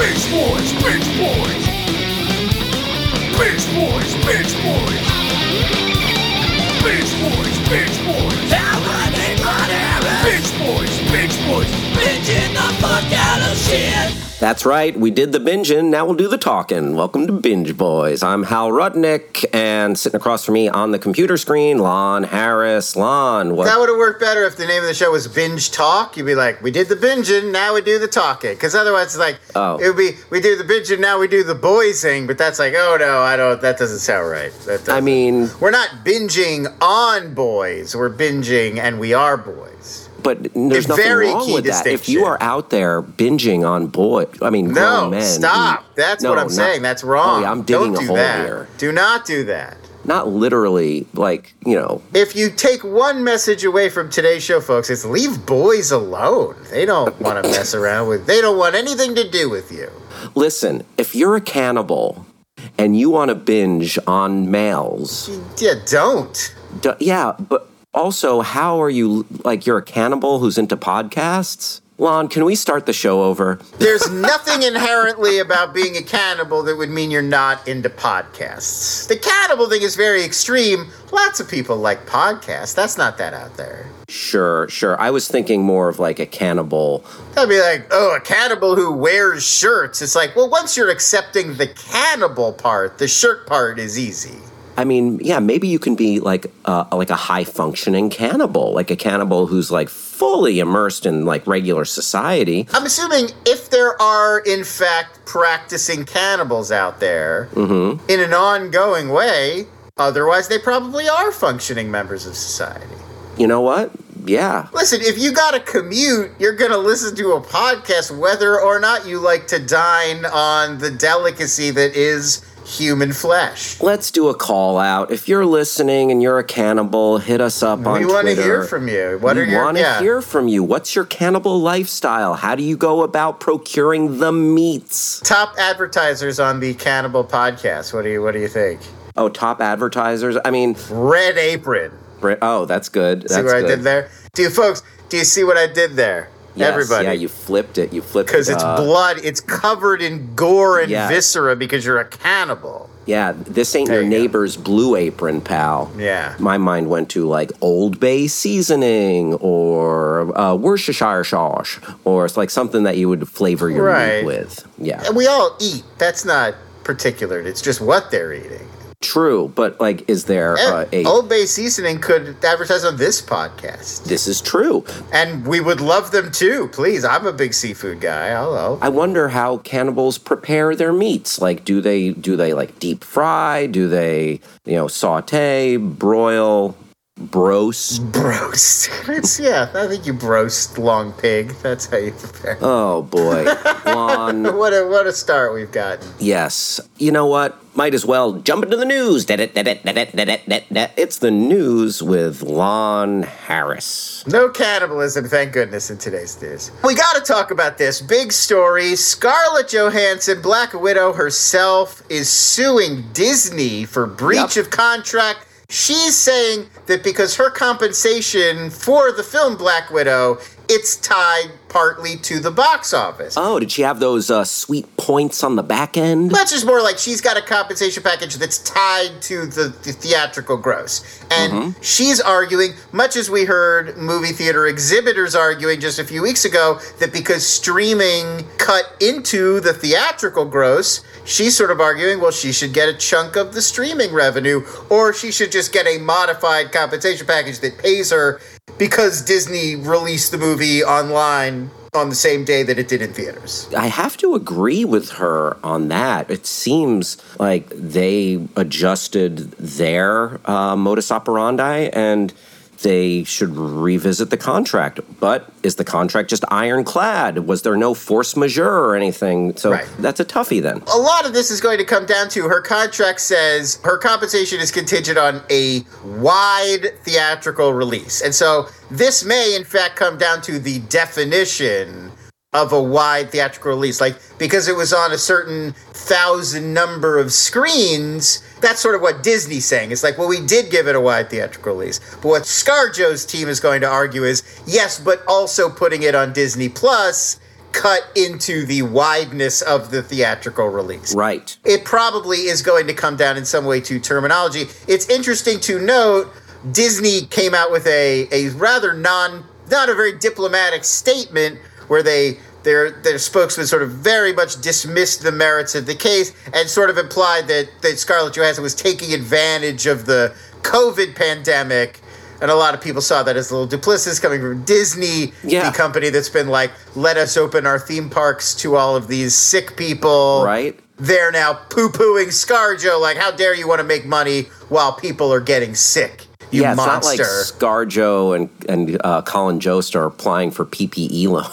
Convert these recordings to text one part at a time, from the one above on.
Bitch boys, bitch boys. Bitch boys, bitch boys. Bitch boys, bitch boys. Bitch boys, bitch boys. That's right, we did the binging, now we'll do the talking. Welcome to Binge Boys. I'm Hal Rudnick, and sitting across from me on the computer screen, Lon Harris. Lon, what? That would have worked better if the name of the show was Binge Talk. You'd be like, we did the binging, now we do the talking. Because otherwise, it's like, Oh. it would be, we do the binging, now we do the boysing. But that's like, oh no, I don't, that doesn't sound right. That doesn't- I mean, we're not binging on boys, we're binging and we are boys. But there's A nothing wrong with that. If you are out there binging on boy, I mean, No, men. stop. That's No, what I'm not- saying. That's wrong. Oh, yeah, I'm digging don't a hole that. here. Do not do that. Not literally, like, you know, If you take one message away from today's show, folks, it's leave boys alone. They don't want to mess around with. They don't want anything to do with you. listen, if you're a cannibal and you want to binge on males, Yeah, don't. D- yeah, but also, how are you like you're a cannibal who's into podcasts? Lon, can we start the show over? There's nothing inherently about being a cannibal that would mean you're not into podcasts. The cannibal thing is very extreme. Lots of people like podcasts. That's not that out there. Sure, sure. I was thinking more of like a cannibal. That'd be like, oh, a cannibal who wears shirts. It's like, well, once you're accepting the cannibal part, the shirt part is easy. I mean, yeah, maybe you can be like uh, like a high functioning cannibal, like a cannibal who's like fully immersed in like regular society. I'm assuming if there are, in fact, practicing cannibals out there in an ongoing way, otherwise they probably are functioning members of society. You know what? Yeah. Listen, if you got to commute, you're going to listen to a podcast whether or not you like to dine on the delicacy that is human flesh. Let's do a call out. If you're listening and you're a cannibal, hit us up on We want to hear from you. What we are your We want to yeah. hear from you. What's your cannibal lifestyle? How do you go about procuring the meats? top advertisers on the Cannibal podcast? What do you what do you think? Oh, top advertisers. I mean, Red Apron. Oh, that's good. That's see what good. I did there? Do you folks? Do you see what I did there? Yes, Everybody. Yeah, you flipped it. You flipped because it. it's uh, blood. It's covered in gore and Yeah. viscera because you're a cannibal. Yeah, this ain't There your you go. neighbor's blue apron, pal. Yeah. My mind went to like Old Bay seasoning or uh, Worcestershire sauce, or it's like something that you would flavor your Right. meat with. Yeah, And we all eat. That's not particular. It's just what they're eating. True. But like, is there uh, a? Old Bay seasoning could advertise on this podcast, This is true. and we would love them too. Please, I'm a big seafood guy. Hello. I wonder how cannibals prepare their meats. Like, do they do they like deep fry? Do they you know saute, broil, broast? Broast. It's, yeah, I think you broast long pig. That's how you prepare. Oh boy, Lon. What a what a start we've gotten. Yes. You know what? Might as well jump into the news. It's the news with Lon Harris. No cannibalism, thank goodness, in today's news. We got to talk about this big story. Scarlett Johansson, Black Widow herself, is suing Disney for breach Yep. of contract. She's saying that because her compensation for the film Black Widow it's tied partly to the box office. Oh, did she have those uh, sweet points on the back end? That's just more like she's got a compensation package that's tied to the, the theatrical gross. And Mm-hmm. she's arguing, much as we heard movie theater exhibitors arguing just a few weeks ago, that because streaming cut into the theatrical gross, she's sort of arguing, well, she should get a chunk of the streaming revenue, or she should just get a modified compensation package that pays her because Disney released the movie online on the same day that it did in theaters. I have to agree with her on that. It seems like they adjusted their uh, modus operandi and they should revisit the contract. But is the contract just ironclad? Was there no force majeure or anything? So Right. that's a toughie then. a lot of this is going to come down to her contract says her compensation is contingent on a wide theatrical release. And so this may, in fact, come down to the definition of a wide theatrical release. Like, because it was on a certain thousand number of screens, that's sort of what Disney's saying. It's like, well, we did give it a wide theatrical release. But what ScarJo's team is going to argue is yes, but also putting it on Disney Plus cut into the wideness of the theatrical release. Right. It probably is going to come down in some way to terminology. It's interesting to note Disney came out with a, a rather non not a very diplomatic statement where they their their spokesman sort of very much dismissed the merits of the case and sort of implied that, that Scarlett Johansson was taking advantage of the COVID pandemic. And a lot of people saw that as a little duplicitous coming from Disney, Yeah. the company that's been like, let us open our theme parks to all of these sick people Right. they're now poo-pooing ScarJo like, how dare you want to make money while people are getting sick? You yeah, it's monster. not like ScarJo and, and uh, Colin Jost are applying for PPE loans.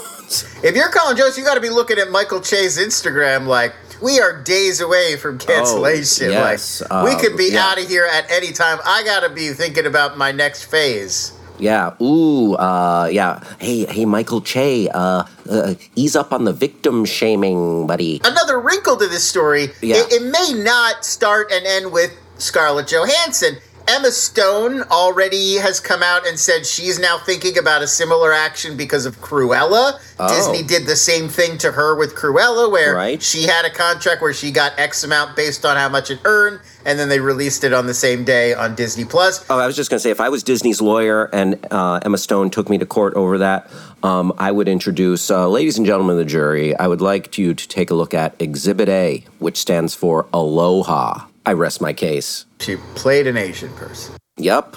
If you're Colin Jost, you got to be looking at Michael Che's Instagram like, we are days away from cancellation. Oh, yes. Like, we could Um, be yeah. out of here at any time. I got to be thinking about my next phase. Yeah. Ooh. Uh. Yeah. Hey. Hey. Michael Che. Uh, uh. Ease up on the victim shaming, buddy. Another wrinkle to this story, Yeah. it, it may not start and end with Scarlett Johansson. Emma Stone already has come out and said she's now thinking about a similar action because of Cruella. Oh. Disney did the same thing to her with Cruella, where Right. she had a contract where she got X amount based on how much it earned, and then they released it on the same day on Disney Plus. Oh, I was just gonna say, if I was Disney's lawyer and uh, Emma Stone took me to court over that, um, I would introduce, uh, ladies and gentlemen of the jury, I would like you to take a look at Exhibit A, which stands for Aloha. I rest my case. She played an Asian person. Yep.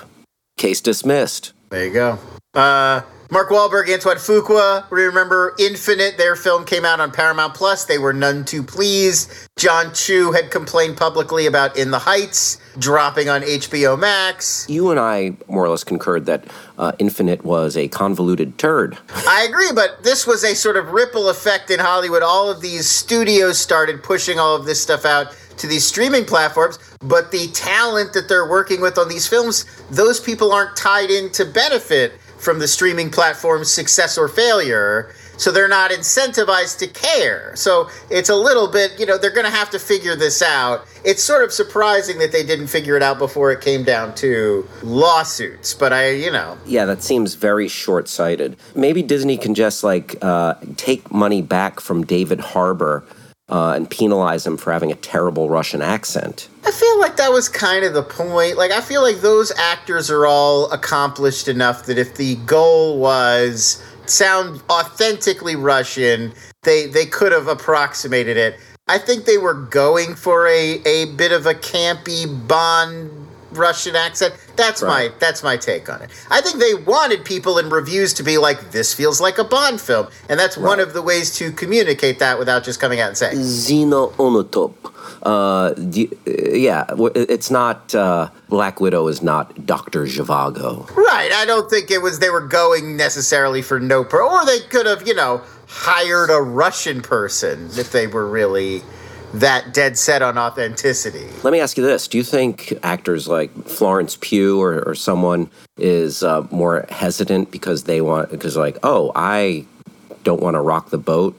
Case dismissed. There you go. Uh, Mark Wahlberg, Antoine Fuqua. Remember Infinite. Their film came out on Paramount Plus. They were none too pleased. Jon Chu had complained publicly about In the Heights dropping on HBO Max. You and I more or less concurred that uh, Infinite was a convoluted turd. I agree, but this was a sort of ripple effect in Hollywood. All of these studios started pushing all of this stuff out to these streaming platforms, but the talent that they're working with on these films, those people aren't tied in to benefit from the streaming platform's success or failure. So they're not incentivized to care. So it's a little bit, you know, they're going to have to figure this out. It's sort of surprising that they didn't figure it out before it came down to lawsuits. But I, you know, Yeah, that seems very short sighted. Maybe Disney can just like uh, take money back from David Harbour uh, and penalize him for having a terrible Russian accent. I feel like that was kind of the point. Like, I feel like those actors are all accomplished enough that if the goal was sound authentically Russian, they they could have approximated it. I think they were going for a a bit of a campy Bond Russian accent. That's Right. my that's my take on it. I think they wanted people in reviews to be like, "This feels like a Bond film," and that's one of the ways to communicate that without just coming out and saying. Xenia Onatopp. Uh, you- uh, yeah, it's not. Uh, Black Widow is not Dr. Zhivago. Right. I don't think it was they were going necessarily for no pro, or they could have, you know, hired a Russian person if they were really that dead set on authenticity. Let me ask you this: Do you think actors like Florence Pugh or, or someone is uh, more hesitant because they want because like, oh, I don't want to rock the boat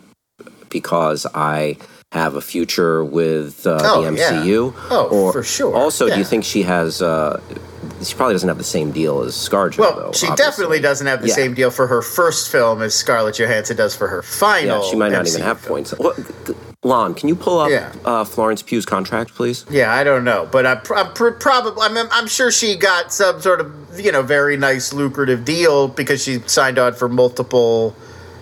because I have a future with uh, Oh, the yeah. MCU? Oh, or for sure. Also, do you think she has uh, she probably doesn't have the same deal as ScarJo. Well, though, she obviously. definitely doesn't have the Yeah. same deal for her first film as Scarlett Johansson does for her final. Yeah, she might not MCU even have film. points. What, Lon, can you pull up Yeah. uh, Florence Pugh's contract, please? Yeah, I don't know, but I'm, pr- I'm pr- probably I'm, I'm sure she got some sort of you know very nice lucrative deal because she signed on for multiple.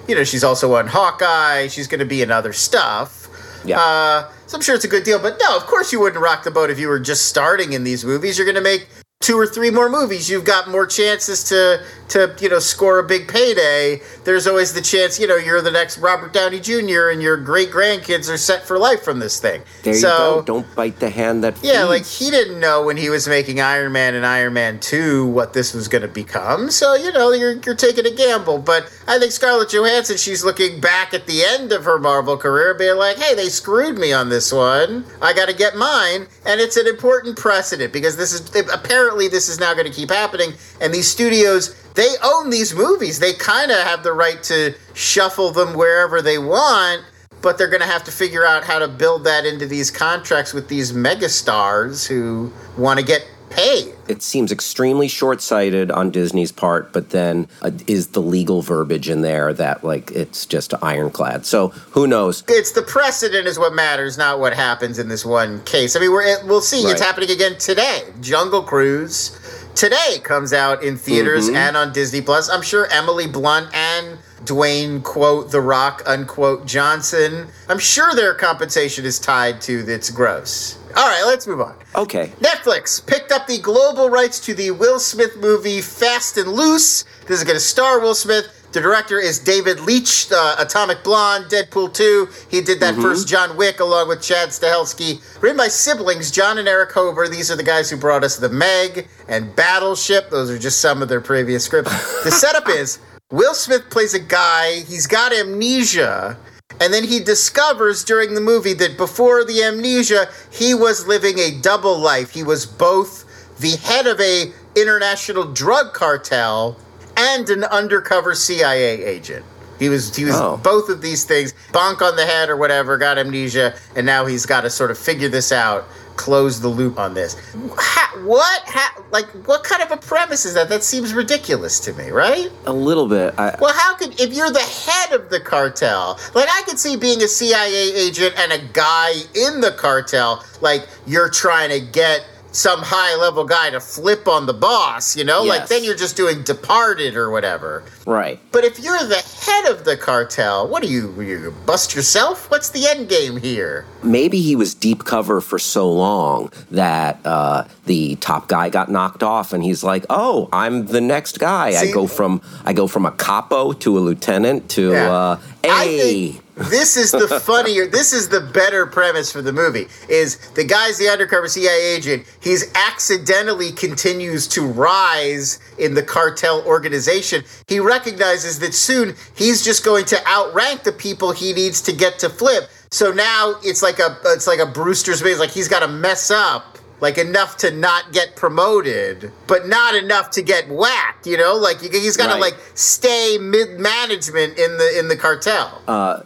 You know, she's also on Hawkeye. She's going to be in other stuff. Yeah. Uh, so I'm sure it's a good deal. But no, of course you wouldn't rock the boat if you were just starting in these movies. You're going to make two or three more movies. You've got more chances to to you know score a big payday. There's always the chance you know you're the next Robert Downey Jr. and your great grandkids are set for life from this thing. There you so, go. Don't bite the hand that yeah, like he didn't know when he was making Iron Man and Iron Man 2 what this was going to become. So, you know, you're, you're taking a gamble. But I think Scarlett Johansson, she's looking back at the end of her Marvel career, being like, hey, they screwed me on this one. I got to get mine. And it's an important precedent because this is apparently this is now going to keep happening. And these studios, they own these movies. They kind of have the right to shuffle them wherever they want but they're going to have to figure out how to build that into these contracts with these megastars who want to get paid. it seems extremely short-sighted on Disney's part, but then uh, is the legal verbiage in there that like it's just ironclad. So who knows? It's the precedent is what matters, not what happens in this one case. I mean, we're, we'll see. It's happening again today. Jungle Cruise today comes out in theaters Mm-hmm. and on Disney Plus. I'm sure Emily Blunt and Dwayne quote The Rock unquote Johnson. I'm sure their compensation is tied to its gross. All right, let's move on. Okay, Netflix picked up the global rights to the Will Smith movie Fast and Loose. This is going to star Will Smith. The director is David Leitch, uh, Atomic Blonde, Deadpool 2. He did that first John Wick along with Chad Stahelski. Written by siblings Jon and Erich Hoeber. These are the guys who brought us The Meg and Battleship. Those are just some of their previous scripts. the setup is Will Smith plays a guy, he's got amnesia. And then he discovers during the movie that before the amnesia, he was living a double life. He was both the head of a international drug cartel and an undercover CIA agent. He was he was Oh. both of these things, bonk on the head or whatever, got amnesia, and now he's got to sort of figure this out, close the loop on this. Ha, what? Ha, like what kind of a premise is that? That seems ridiculous to me, right? a little bit. I, Well, how could if you're the head of the cartel? Like I could see being a CIA agent and a guy in the cartel, like you're trying to get some high level guy to flip on the boss, you know? Like then you're just doing departed or whatever. right. But if you're the head of the cartel, what do you you bust yourself? What's the end game here? maybe he was deep cover for so long that uh, the top guy got knocked off, and he's like, "Oh, I'm the next guy. See- I go from I go from a capo to a lieutenant to Yeah. uh, I think this is the funnier. this is the better premise for the movie. Is the guy's the undercover CIA agent? He's accidentally continues to rise in the cartel organization. He recognizes that soon he's just going to outrank the people he needs to get to flip. So now it's like a it's like a Brewster's base. Like he's got to mess up. Like enough to not get promoted, but not enough to get whacked. You know, like he's got to Right. like stay mid management in the in the cartel.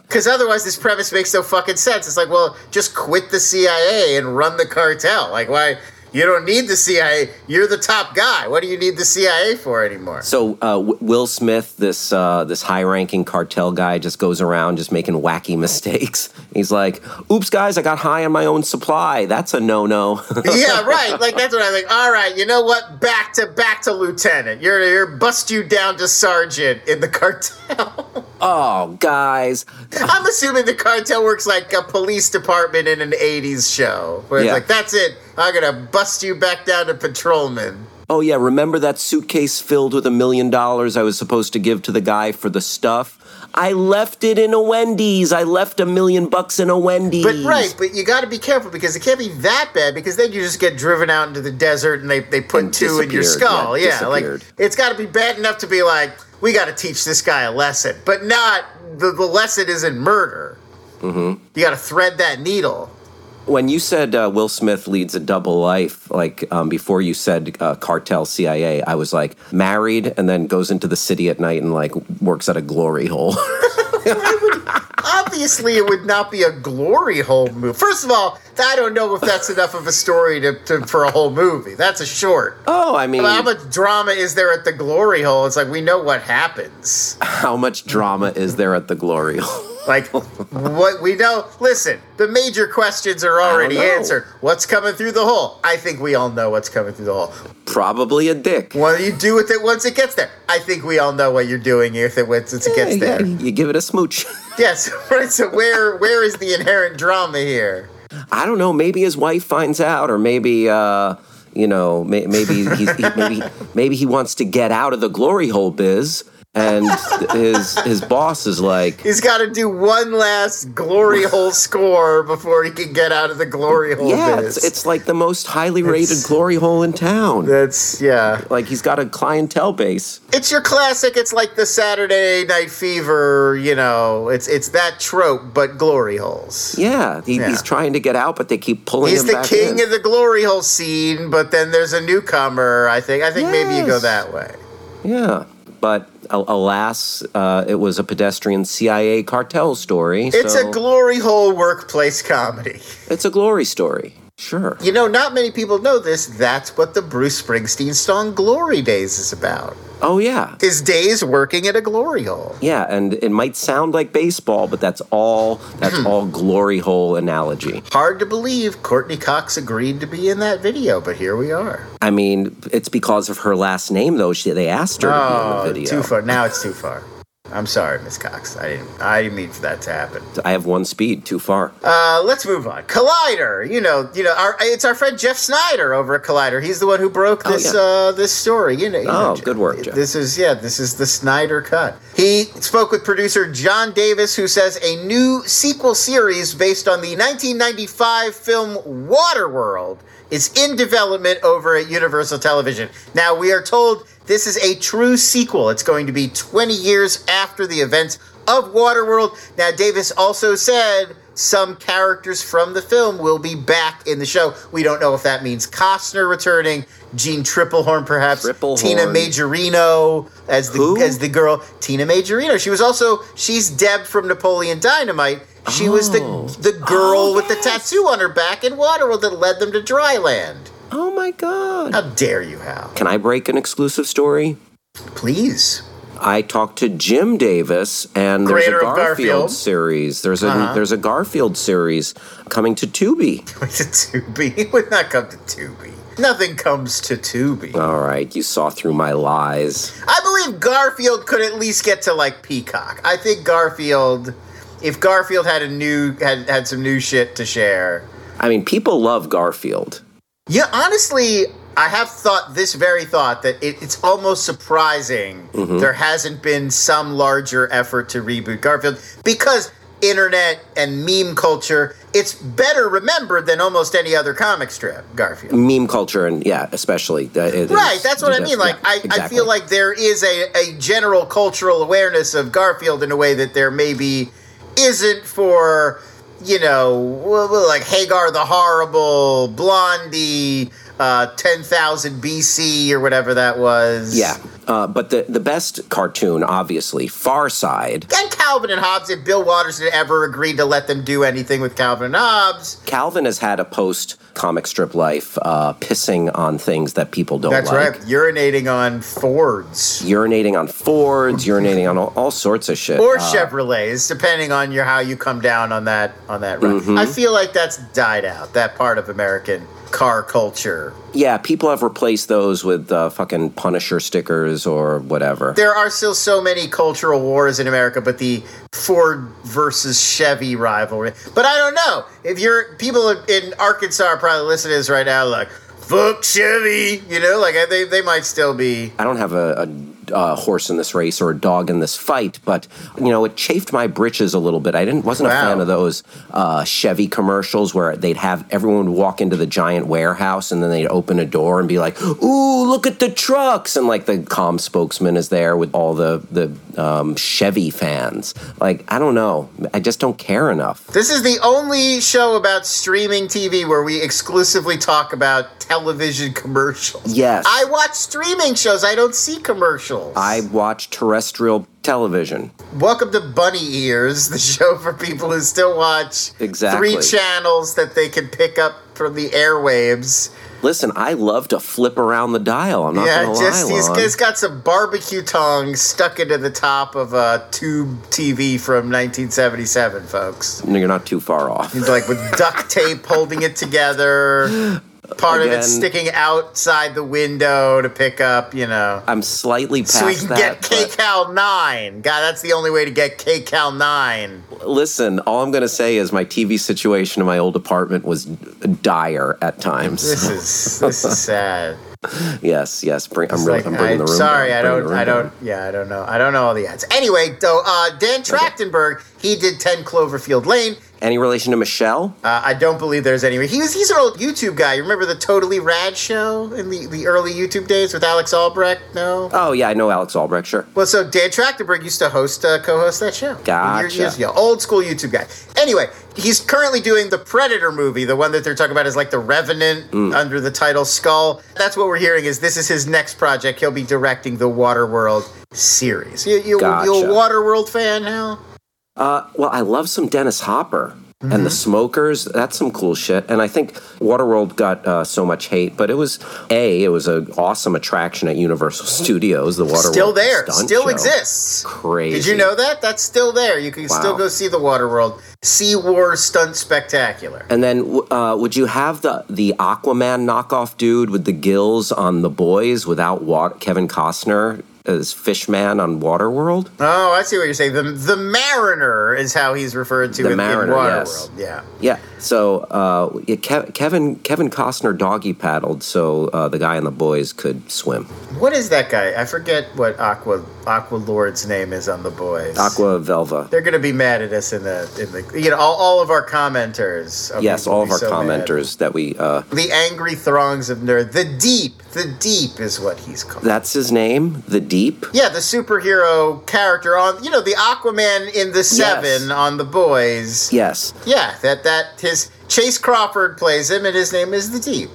Because otherwise, this premise makes no fucking sense. It's like, well, just quit the CIA and run the cartel. Like, why? You don't need the CIA. You're the top guy. What do you need the CIA for anymore? So uh, w- Will Smith, this uh, this high-ranking cartel guy, just goes around just making wacky mistakes. He's like, "Oops, guys, I got high on my own supply. That's a no-no." yeah, right. Like that's what I think. All right, you know what? Back to back to lieutenant. You're you're bust you down to sergeant in the cartel. oh, guys, I'm assuming the cartel works like a police department in an 80s show. Where it's Yeah. like, that's it. I'm going to bust you back down to patrolman. Oh yeah, remember that suitcase filled with a million dollars I was supposed to give to the guy for the stuff? I left it in a Wendy's. I left a million bucks in a Wendy's. But right, but you got to be careful because it can't be that bad because then you just get driven out into the desert and they, they put And two in your skull. yeah, Yeah, like it's got to be bad enough to be like, we got to teach this guy a lesson, but not the, the lesson isn't murder. Mm-hmm. You got to thread that needle. When you said uh, Will Smith leads a double life, like um, before you said uh, cartel CIA, I was like married and then goes into the city at night and like works at a glory hole. Would obviously it would not be a glory hole movie. First of all, I don't know if that's enough of a story to, to for a whole movie. That's a short. Oh, I mean, How much drama is there at the glory hole? It's like we know what happens. how much drama is there at the glory hole? Like what we know. Listen, the major questions are already answered. What's coming through the hole? I think we all know what's coming through the hole. Probably a dick. What do you do with it once it gets there? I think we all know what you're doing if it once it gets Yeah, there. You give it a smooch. Yes, right. So where where is the inherent drama here? I don't know. Maybe his wife finds out, or maybe uh, you know, maybe he's, he, maybe maybe he wants to get out of the glory hole biz, and his his boss is like, He's got to do one last glory hole score before he can get out of the glory hole yeah, it's, it's like the most highly rated It's- glory hole in town. That's yeah. Like he's got a clientele base. It's your classic. It's like the Saturday Night Fever. You know, it's it's that trope, but glory holes. Yeah, he, Yeah. he's trying to get out, but they keep pulling He's the king in. of the glory hole scene, but then there's a newcomer. I think. I think maybe you go that way. Yeah, but alas, uh, it was a pedestrian CIA cartel story. It's so a glory hole workplace comedy. it's a glory story. Sure. You know, not many people know this. That's what the Bruce Springsteen song "Glory Days" is about. Oh yeah, His days working at a glory hole. yeah, and it might sound like baseball, but that's all. That's Hmm. all glory hole analogy. Hard to believe Courteney Cox agreed to be in that video, but here we are. I mean, it's because of her last name, though. She, they asked her to be in Oh, the video. too far. Now it's too far. I'm sorry, Miss Cox. I didn't. I didn't mean for that to happen. I have one speed, too far. Uh, let's move on. Collider. You know, you know, our, it's our friend Jeff Sneider over at Collider. He's the one who broke Oh, this yeah. uh, this story. You know. you know, Oh, good work, Jeff. This is yeah. This is the Snyder cut. He spoke with producer John Davis, who says a new sequel series based on the 1995 film Waterworld is in development over at Universal Television. Now we are told this is a true sequel. It's going to be 20 years after the events of Waterworld. Now Davis also said some characters from the film will be back in the show. We don't know if that means Costner returning, Jeanne Tripplehorn perhaps, Tripplehorn. Tina Majorino as the Who? as the girl Tina Majorino. She was also she's Deb from Napoleon Dynamite. She was Oh. the the girl with the tattoo on her back in Waterworld that led them to Dryland. Oh my god! How dare you, Hal? Can I break an exclusive story? Please. I talked to Jim Davis, and there's Creator a Garfield, Garfield. series. There's a Uh-huh. there's a Garfield series coming to Tubi. to Tubi. It would not come to Tubi. Nothing comes to Tubi. All right, you saw through my lies. I believe Garfield could at least get to like Peacock. I think Garfield, if Garfield had a new had had some new shit to share. I mean, people love Garfield. Yeah, honestly, I have thought this very thought that it, it's almost surprising there hasn't been some larger effort to reboot Garfield because internet and meme culture. It's better remembered than almost any other comic strip. Garfield. Meme culture, and yeah, especially. uh, it Right, is- that's what I mean. Like, yeah, I, I feel like there is a, a general cultural awareness of Garfield in a way that there maybe isn't for, you know, like Hagar the Horrible, Blondie, uh, 10,000 BC, or whatever that was. Yeah, uh, but the the best cartoon, obviously, Far Side. And Calvin and Hobbes, if Bill Waters had ever agreed to let them do anything with Calvin and Hobbes, Calvin has had a post comic strip life, uh, pissing on things that people don't like. that's like. right, urinating on Fords. Urinating on Fords, urinating on all, all sorts of shit. or Uh, Chevrolets, depending on your how you come down on that on that run. I feel like that's died out. That part of American car culture. Yeah, people have replaced those with uh, fucking Punisher stickers or whatever. There are still so many cultural wars in America, but the Ford versus Chevy rivalry. But I don't know if you're people in Arkansas are probably listening to this right now, like fuck Chevy. You know, like they they might still be. I don't have a, a, uh horse in this race or a dog in this fight, but you know, it chafed my britches a little bit. I didn't wasn't a fan of those uh, Chevy commercials where they'd have everyone would walk into the giant warehouse and then they'd open a door and be like, "Ooh, look at the trucks!" and like the com spokesman is there with all the the um, Chevy fans. Like, I don't know, I just don't care enough. This is the only show about streaming TV where we exclusively talk about television commercials. Yes. I watch streaming shows. I don't see commercials. I watch terrestrial television. Welcome to Bunny Ears, the show for people who still watch Exactly. three channels that they can pick up from the airwaves. Listen, I love to flip around the dial. I'm not yeah, gonna just lie, he's, Lon. he's got some barbecue tongs stuck into the top of a tube TV from 1977, folks. No, You're not too far off. He's like with duct tape holding it together. Part of it sticking outside the window to pick up, you know. I'm slightly past So we can that. get KCal 9. God, that's the only way to get KCal 9. Listen, all I'm going to say is my TV situation in my old apartment was dire at times. This is this is sad. yes, yes. Bring, I'm really, like, I'm bringing I- the room sorry, down, I don't, I don't, down. yeah, I don't know, I don't know all the ads. Anyway, though, uh, Dan Trachtenberg, he did Ten Cloverfield Lane. Any relation to Michelle? Uh, I don't believe there's any. He was he's an old YouTube guy. You remember the Totally Rad show in the, the early YouTube days with Alex Albrecht? No. Oh yeah, I know Alex Albrecht. Sure. Well, so Dan Trachtenberg used to host, uh, co-host that show. Gotcha. Years, years ago. Old school YouTube guy. Anyway, he's currently doing the Predator movie, the one that they're talking about is like the Revenant Mm. under the title Skull. That's what we're hearing. Is this is his next project? He'll be directing the Waterworld series. You, you, you a Gotcha. Waterworld fan, Hal? Uh, well, I love some Dennis Hopper and the Mm-hmm. Smokers. That's some cool shit. And I think Waterworld got uh, so much hate, but it was a it was an awesome attraction at Universal Studios. The Waterworld Still there. Still show. exists. Crazy. Did you know that? That's still there. You can still go see the Waterworld. Sea War Stunt Spectacular. And then, uh, would you have the the Aquaman knockoff dude with the gills on the boys without Wat- Kevin Costner as Fishman on Waterworld? Oh, I see what you're saying. The the Mariner is how he's referred to The in, Mariner, in yes. Waterworld. Yeah. Yeah. So uh, Kev- Kevin Kevin Costner doggy paddled so uh, the guy and the boys could swim. What is that guy? I forget what Aqua Aqua Lord's name is on the boys. Aqua Velva. They're gonna be mad at us in the in the you know all, all of our commenters. Yes, all of our so mad. commenters that we. Uh, The angry throngs of nerd. The Deep. The Deep is what he's called. that's his name, the Deep. Yeah, the superhero character on you know the Aquaman in the Seven on the boys. Yes. Yeah, that that his Chace Crawford plays him, and his name is the Deep.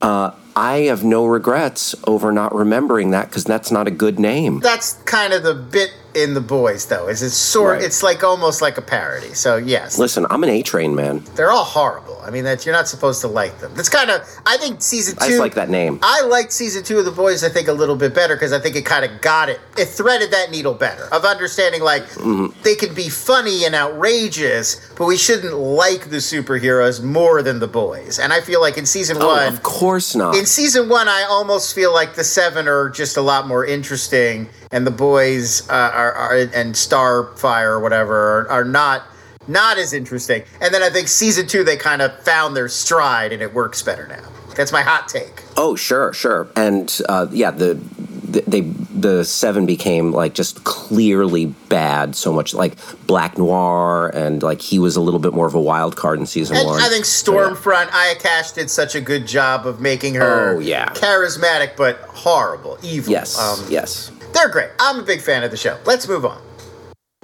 Uh, I have no regrets over not remembering that because that's not a good name. That's kind of the bit in the boys, though. Is it's sort? Right. It's like almost like a parody. So yes, Listen, I'm an A Train man. they're all horrible. I mean, that you're not supposed to like them. That's kind of. I think season two. I just like that name. I liked season two of the boys. I think a little bit better because I think it kind of got it. It threaded that needle better of understanding like Mm-hmm. they can be funny and outrageous, but we shouldn't like the superheroes more than the boys. And I feel like in season Oh, one, of course not. In season one, I almost feel like the seven are just a lot more interesting, and the boys uh, are, are and Starfire or whatever are, are not not as interesting. And then I think season two they kind of found their stride, and it works better now. That's my hot take. Oh, sure, sure. And uh, yeah, the, the they the seven became like just clearly bad. So much like Black Noir, and like he was a little bit more of a wild card in season And one. I think So, yeah. Stormfront, Aya Cash did such a good job of making her Oh, yeah. charismatic but horrible, evil. Yes, Um, yes. They're great. I'm a big fan of the show. Let's move on.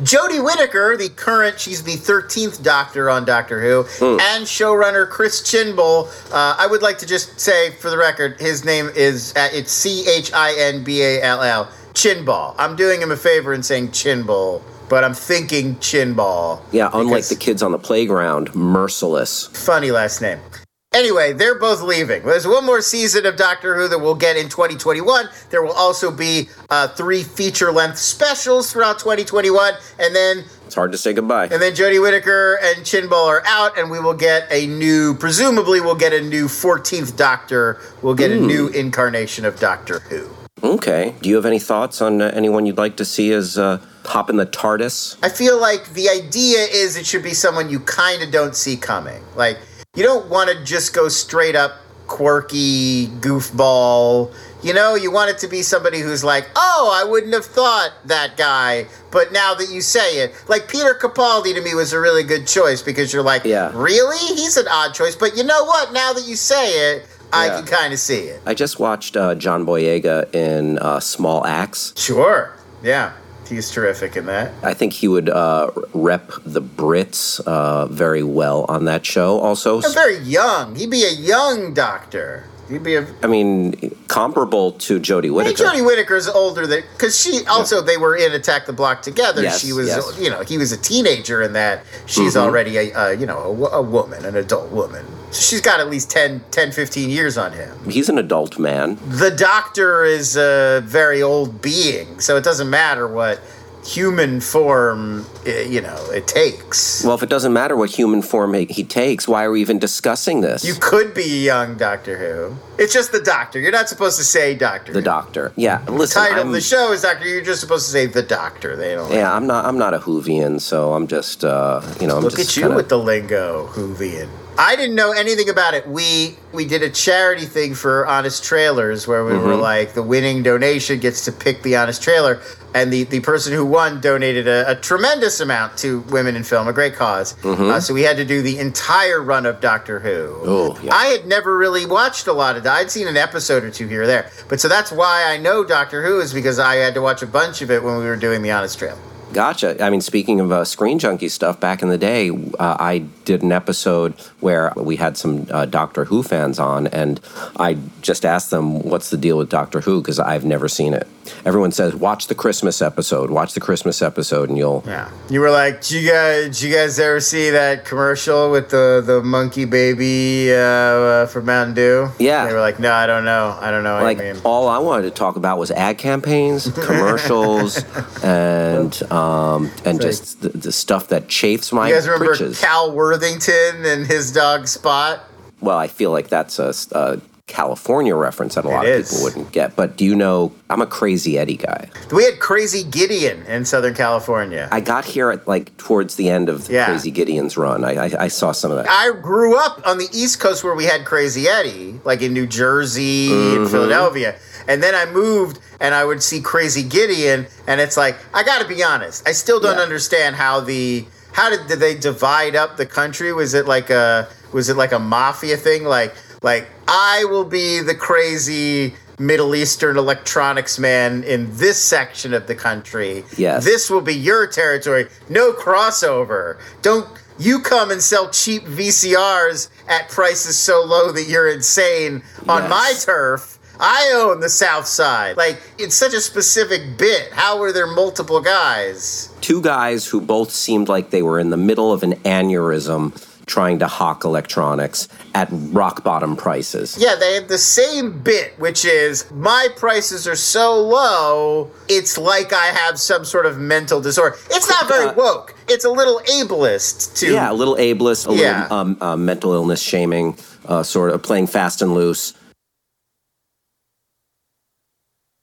Jodie Whittaker, the current, she's the 13th Doctor on Doctor Who, Hmm. and showrunner Chris Chinbull. Uh, I would like to just say, for the record, his name is, uh, it's C H I N B A L L, Chinball. I'm doing him a favor in saying Chinball, but I'm thinking Chinball. Yeah, unlike the kids on the playground, merciless. funny last name. Anyway, they're both leaving. There's one more season of Doctor Who that we'll get in 2021. There will also be uh, three feature-length specials throughout 2021, and then It's hard to say goodbye. and then Jodie Whittaker and Chinball are out, and we will get a new. Presumably, we'll get a new 14th Doctor. We'll get a new incarnation of Doctor Who. Okay. Do you have any thoughts on uh, anyone you'd like to see as uh, hop in the TARDIS? I feel like the idea is it should be someone you kind of don't see coming. Like, you don't want to just go straight up quirky goofball. You know, you want it to be somebody who's like, oh, I wouldn't have thought that guy. But now that you say it, like Peter Capaldi to me was a really good choice because you're like, Yeah. really? He's an odd choice. But you know what? Now that you say it, I Yeah. can kind of see it. I just watched uh, John Boyega in uh, Small Axe. Sure. Yeah. He's terrific in that. I think he would uh, rep the Brits uh, very well on that show. Also, He's very young. He'd be a young doctor. He'd be a. I mean, comparable to Jodie I mean, Whittaker. Jodie Whittaker's older than because she also they were in Attack the Block together. Yes, she was, yes. you know, he was a teenager in that. She's Mm-hmm. already a, uh, you know, a, a woman, an adult woman. So she's got at least 10, 10, 15 years on him. He's an adult man. The Doctor is a very old being, so it doesn't matter what human form, eh, you know, it takes. Well, if it doesn't matter what human form he, he takes, why are we even discussing this? You could be a young Doctor Who. It's just the Doctor. You're not supposed to say Doctor. the doctor. Yeah, listen. the title I'm, of the show is Doctor. You're just supposed to say the Doctor. They don't. Yeah, I'm not. I'm not a Whovian, so I'm just. Uh, you know, I'm Look at you kinda- with the lingo, Whovian. I didn't know anything about it. We we did a charity thing for Honest Trailers where we Mm-hmm. were like the winning donation gets to pick the Honest Trailer, and the, the person who won donated a, a tremendous amount to women in film, a great because Uh, so we had to do the entire run of Doctor Who. Mm-hmm. Oh, yeah. I had never really watched a lot of. I'd seen an episode or two here or there, but so that's why I know Doctor Who is because I had to watch a bunch of it when we were doing the Honest Trailer. Gotcha. I mean, speaking of uh, Screen Junkie stuff, back in the day, uh, I did an episode where we had some uh, Doctor Who fans on, and I just asked them, "What's the deal with Doctor Who?" Because I've never seen it. Everyone says, "Watch the Christmas episode. Watch the Christmas episode, and you'll." Yeah. You were like, "Do you guys, did you guys ever see that commercial with the the monkey baby uh, uh, for Mountain Dew?" Yeah. They were like, "No, I don't know. I don't know what Like mean." all I wanted to talk about was ad campaigns, commercials, and um, and just the, the stuff that chafes my You guys remember britches. Cal Worthington and his dog Spot? well, I feel like that's a, a California reference that a lot It of is. people wouldn't get. But do you know? I'm a crazy Eddie guy. We had Crazy Gideon in Southern California. I got here at like towards the end of Yeah. Crazy Gideon's run. I, I, I saw some of that. I grew up on the East Coast where we had Crazy Eddie, like in New Jersey Mm-hmm. and Philadelphia. And then I moved and I would see Crazy Gideon, and it's like, I gotta be honest, I still don't Yeah. understand how the how did, did they divide up the country? Was it like a was it like a mafia thing? Like like I will be the crazy Middle Eastern electronics man in this section of the country. Yes. This will be your territory. No crossover. Don't you come and sell cheap VCRs at prices so low that you're insane on Yes. my turf. I own the South Side. Like, it's such a specific bit. How were there multiple guys? Two guys who both seemed like they were in the middle of an aneurysm trying to hawk electronics at rock bottom prices. Yeah, they had the same bit, which is my prices are so low, it's like I have some sort of mental disorder. It's not very Uh, woke. It's a little ableist to Yeah, a little ableist, a Yeah. little um, uh, mental illness shaming, uh, sort of playing fast and loose. Uh,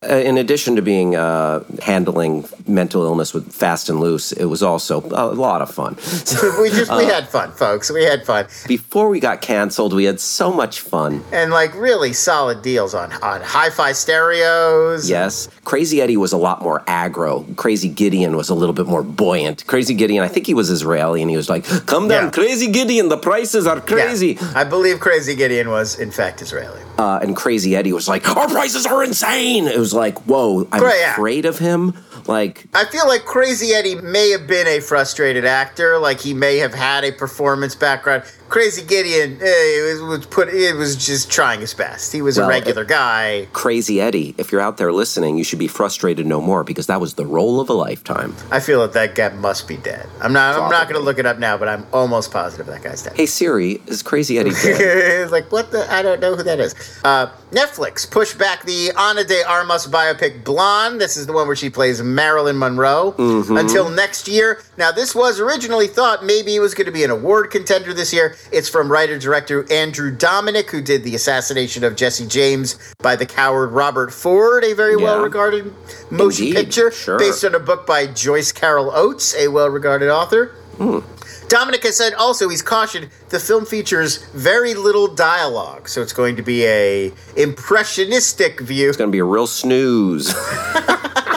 in addition to being uh, handling mental illness with fast and loose, it was also a lot of fun. we just we had fun, folks. We had fun. Before we got canceled, we had so much fun. and like really solid deals on on hi-fi stereos. Yes, Crazy Eddie was a lot more aggro. Crazy Gideon was a little bit more buoyant. Crazy Gideon, I think he was Israeli, and he was like, "Come down, Yeah. Crazy Gideon, the prices are Yeah. crazy." I believe Crazy Gideon was in fact Israeli. uh, and Crazy Eddie was like, "Our prices are insane." It was like, "Whoa, I'm Right, yeah. afraid of him." Like, I feel like Crazy Eddie may have been a frustrated actor, like he may have had a performance background. Crazy Gideon, eh, it was, was put. It was just trying his best. He was Well, a regular guy. Crazy Eddie, if you're out there listening, you should be frustrated no more because that was the role of a lifetime. I feel that that guy must be dead. I'm not. I'm not going to look it up now, but I'm almost positive that guy's dead. Hey Siri, is Crazy Eddie dead? like what the I don't know who that is. Uh, Netflix pushed back the Ana de Armas biopic Blonde. This is the one where she plays Marilyn Monroe mm-hmm. until next year. Now this was originally thought maybe it was going to be an award contender this year. It's from writer director Andrew Dominik who did the assassination of Jesse James by the coward Robert Ford, a very Yeah. well regarded motion Indeed, picture sure. based on a book by Joyce Carol Oates, a well regarded author. Hmm. Dominik has said also he's cautioned the film features very little dialogue, so it's going to be a impressionistic view. It's gonna be a real snooze.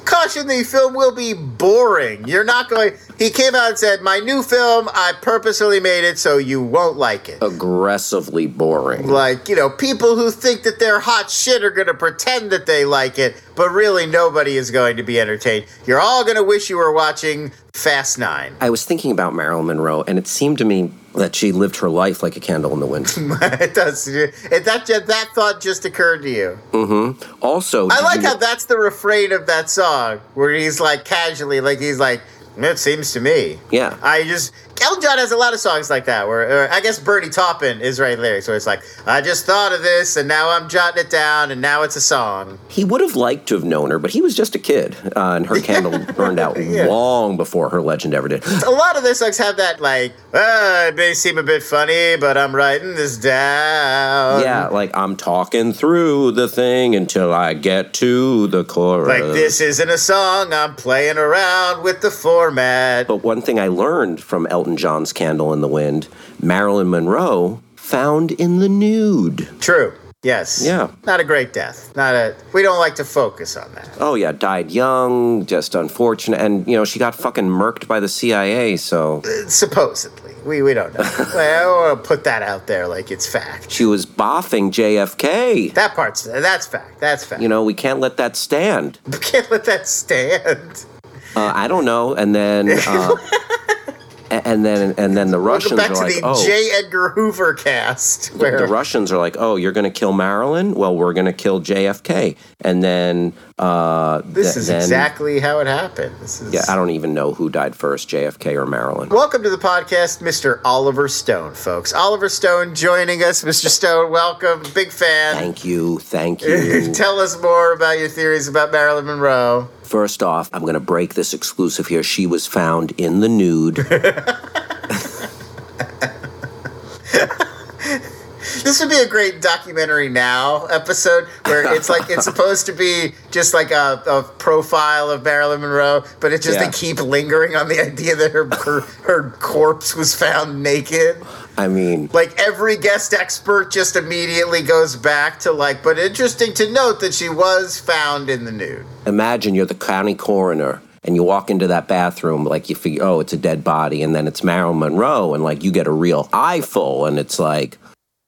Caution the film will be boring. You're not going. He came out and said, "My new film, I purposely made it so you won't like it." Aggressively boring. Like you know, people who think that they're hot shit are going to pretend that they like it, but really nobody is going to be entertained. You're all going to wish you were watching Fast Nine. I was thinking about Marilyn Monroe, and it seemed to me that she lived her life like a candle in the wind. it does. It, that that thought just occurred to you. mm-hmm. Also, I like you- how that's the refrain of that song, where he's like casually, like he's like, "It seems to me." Yeah. I just Elton John has a lot of songs like that. Where uh, I guess Bernie Taupin is right lyrics, where it's like, "I just thought of this, and now I'm jotting it down, and now it's a song." He would have liked to have known her, but he was just a kid, uh, and her candle burned out Yeah. long before her legend ever did. A lot of their songs have that like, uh, "It may seem a bit funny, but I'm writing this down." yeah, like I'm talking through the thing until I get to the chorus. Like this isn't a song. I'm playing around with the format. But one thing I learned from Elton John's Candle in the Wind Marilyn Monroe found in the nude. True. Yes. Yeah. Not a great death. Not a. We don't like to focus on that. Oh, yeah, died young, just unfortunate. And, you know, she got fucking murked by the CIA, so Supposedly, we we don't know. I want to put that out there like it's fact. she was boffing JFK. That part's that's fact. That's fact. You know, we can't let that stand. we can't let that stand. Uh, I don't know. And then. Uh, and then and then the Russians back are to like, the oh, J. Edgar Hoover cast. the, Where the Russians are like, oh, you're going to kill Marilyn? Well, we're going to kill JFK. And then uh, this th- is then, exactly how it happened. This is. Yeah, I don't even know who died first, JFK or Marilyn. Welcome to the podcast, Mr. Oliver Stone, folks. Oliver Stone joining us. Mr. Stone, welcome. Big fan. Thank you, thank you. Tell us more about your theories about Marilyn Monroe. First off, I'm going to break this exclusive here. She was found in the nude. This would be a great documentary now episode where it's like it's supposed to be just like a, a profile of Marilyn Monroe, but it's just Yeah. they keep lingering on the idea that her, her her corpse was found naked. I mean, Like every guest expert just immediately goes back to like, but interesting to note that she was found in the nude. imagine you're the county coroner and you walk into that bathroom, like you figure, oh, it's a dead body, and then it's Marilyn Monroe, and like you get a real eyeful, and it's like,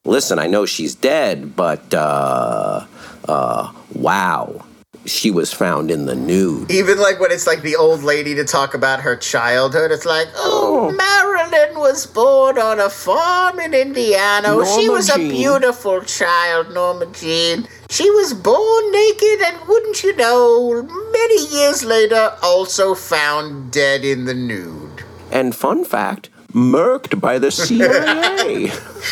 listen, I know she's dead, but uh, uh, wow, she was found in the nude. Even like when it's like the old lady to talk about her childhood, it's like, oh, oh. Marilyn was born on a farm in Indiana. Oh, she Norma was a beautiful child, Norma Jean. She was born naked, and wouldn't you know, many years later, also found dead in the nude. And fun fact, murked by the CIA.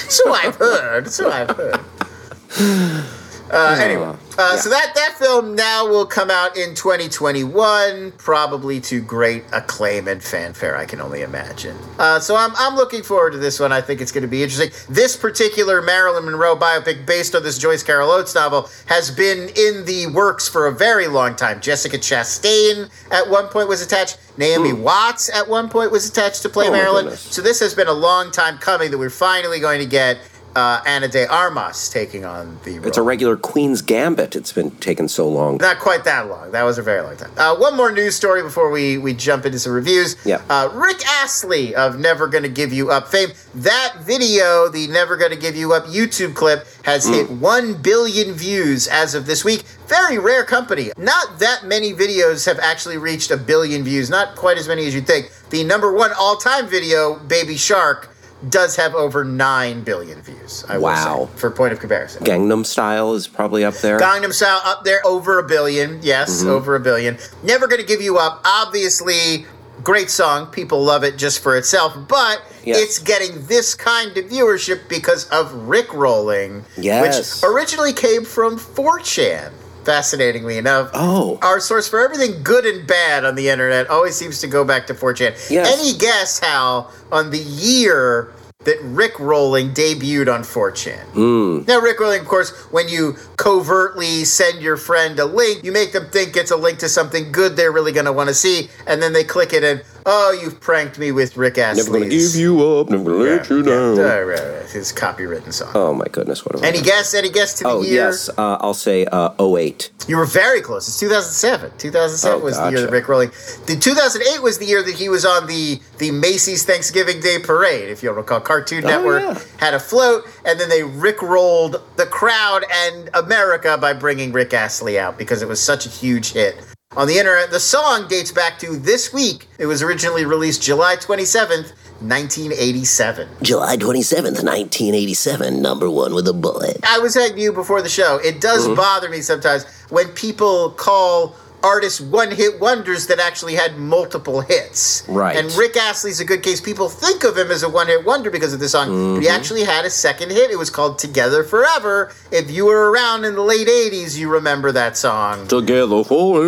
So I've heard. So I've heard. Uh, anyway, uh, so that that film now will come out in 2021, probably to great acclaim and fanfare. I can only imagine. Uh, so I'm I'm looking forward to this one. I think it's going to be interesting. This particular Marilyn Monroe biopic, based on this Joyce Carol Oates novel, has been in the works for a very long time. Jessica Chastain at one point was attached. Naomi Watts at one point was attached to play Oh, Marilyn. So this has been a long time coming that we're finally going to get uh, Ana de Armas taking on the role. it's a regular Queen's Gambit. It's been taken so long. Not quite that long. That was a very long time. Uh, one more news story before we, we jump into some reviews. Yeah. Uh, Rick Astley of Never Gonna Give You Up fame. That video, the Never Gonna Give You Up YouTube clip, has hit 1 billion views as of this week. Very rare company. Not that many videos have actually reached a billion views. Not quite as many as you'd think. The number one all time video, Baby Shark, does have over 9 billion views. I Wow. say, for point of comparison. Gangnam Style is probably up there. Gangnam Style up there, over a billion. Yes, Mm-hmm. over a billion. Never gonna give you up. Obviously, great song. People love it just for itself, but Yes. it's getting this kind of viewership because of Rickrolling, Yes. which originally came from 4chan. Fascinatingly enough. Oh. Our source for everything good and bad on the internet always seems to go back to 4chan. Yes. Any guess, Hal, on the year that Rick Rolling debuted on 4chan? Hmm. Now, Rick Rolling, of course, when you covertly send your friend a link, you make them think it's a link to something good they're really going to want to see, and then they click it and, Oh, you've pranked me with Rick Astley's. Never gonna give you up, never gonna let you down. Yeah, right, right, right. His copywritten song. Oh my goodness, what have I Any done? guess? Any guess to the Oh year? yes, uh, I'll say uh, 08. You were very close. It's 2007. 2007 Oh, was the year that gotcha. Rick Rolling. The 2008 was the year that he was on the the Macy's Thanksgiving Day Parade. If you'll recall, Cartoon Oh, Network yeah. had a float, and then they Rick rolled the crowd and America by bringing Rick Astley out because it was such a huge hit. On the internet, the song dates back to this week. It was originally released July 27th, 1987. July 27th, 1987, number one with a bullet. I was to you before the show, it does Mm-hmm. bother me sometimes when people call artists one hit wonders that actually had multiple hits. Right. And Rick Astley's a good case. People think of him as a one hit wonder because of this song, but he Mm-hmm. actually had a second hit. It was called Together Forever. If you were around in the late 80s, you remember that song. Together forever.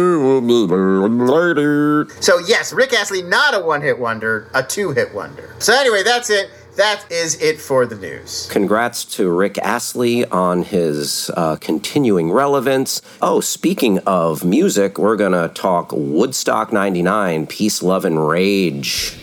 So, yes, Rick Astley, not a one hit wonder, a two hit wonder. So, anyway, that's it. That is it for the news. Congrats to Rick Astley on his uh, continuing relevance. Oh, speaking of music, we're going to talk Woodstock 99, Peace, Love, and Rage.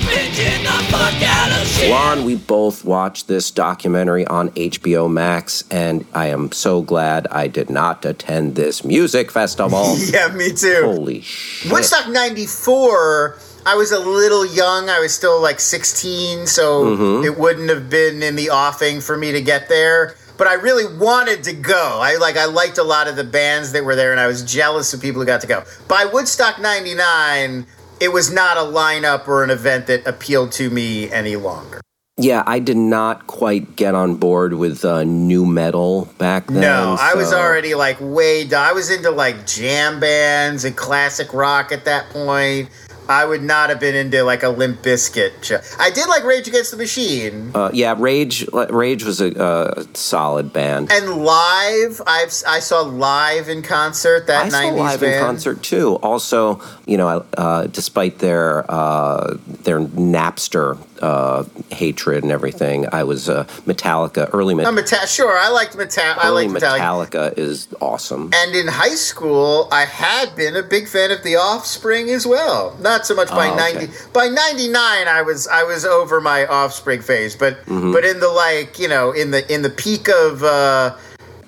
Bitching the fuck out of shit. Lon, we both watched this documentary on HBO Max, and I am so glad I did not attend this music festival. Yeah, me too. Holy shit. Woodstock 94, I was a little young. I was still like 16, so Mm-hmm. it wouldn't have been in the offing for me to get there. But I really wanted to go. I like I liked a lot of the bands that were there and I was jealous of people who got to go. By Woodstock 99, it was not a lineup or an event that appealed to me any longer. Yeah, I did not quite get on board with uh, nu metal back then. No, I was already like way down. I was into like jam bands and classic rock at that point. I would not have been into like a Limp Bizkit show. I did like Rage Against the Machine. Uh, yeah, Rage. Rage was a uh, solid band. and live, I've I saw live in concert that I saw live band. in concert too. Also, you know, uh, despite their uh, their Napster uh, hatred and everything, I was uh, Metallica. Early, Met- I'm Meta- sure, I liked Metallica. I liked Metallica. Metallica is awesome. And in high school, I had been a big fan of The Offspring as well. Not so much by Oh, okay. ninety. By ninety nine, I was I was over my Offspring phase, but Mm-hmm. but in the like you know in the in the peak of uh,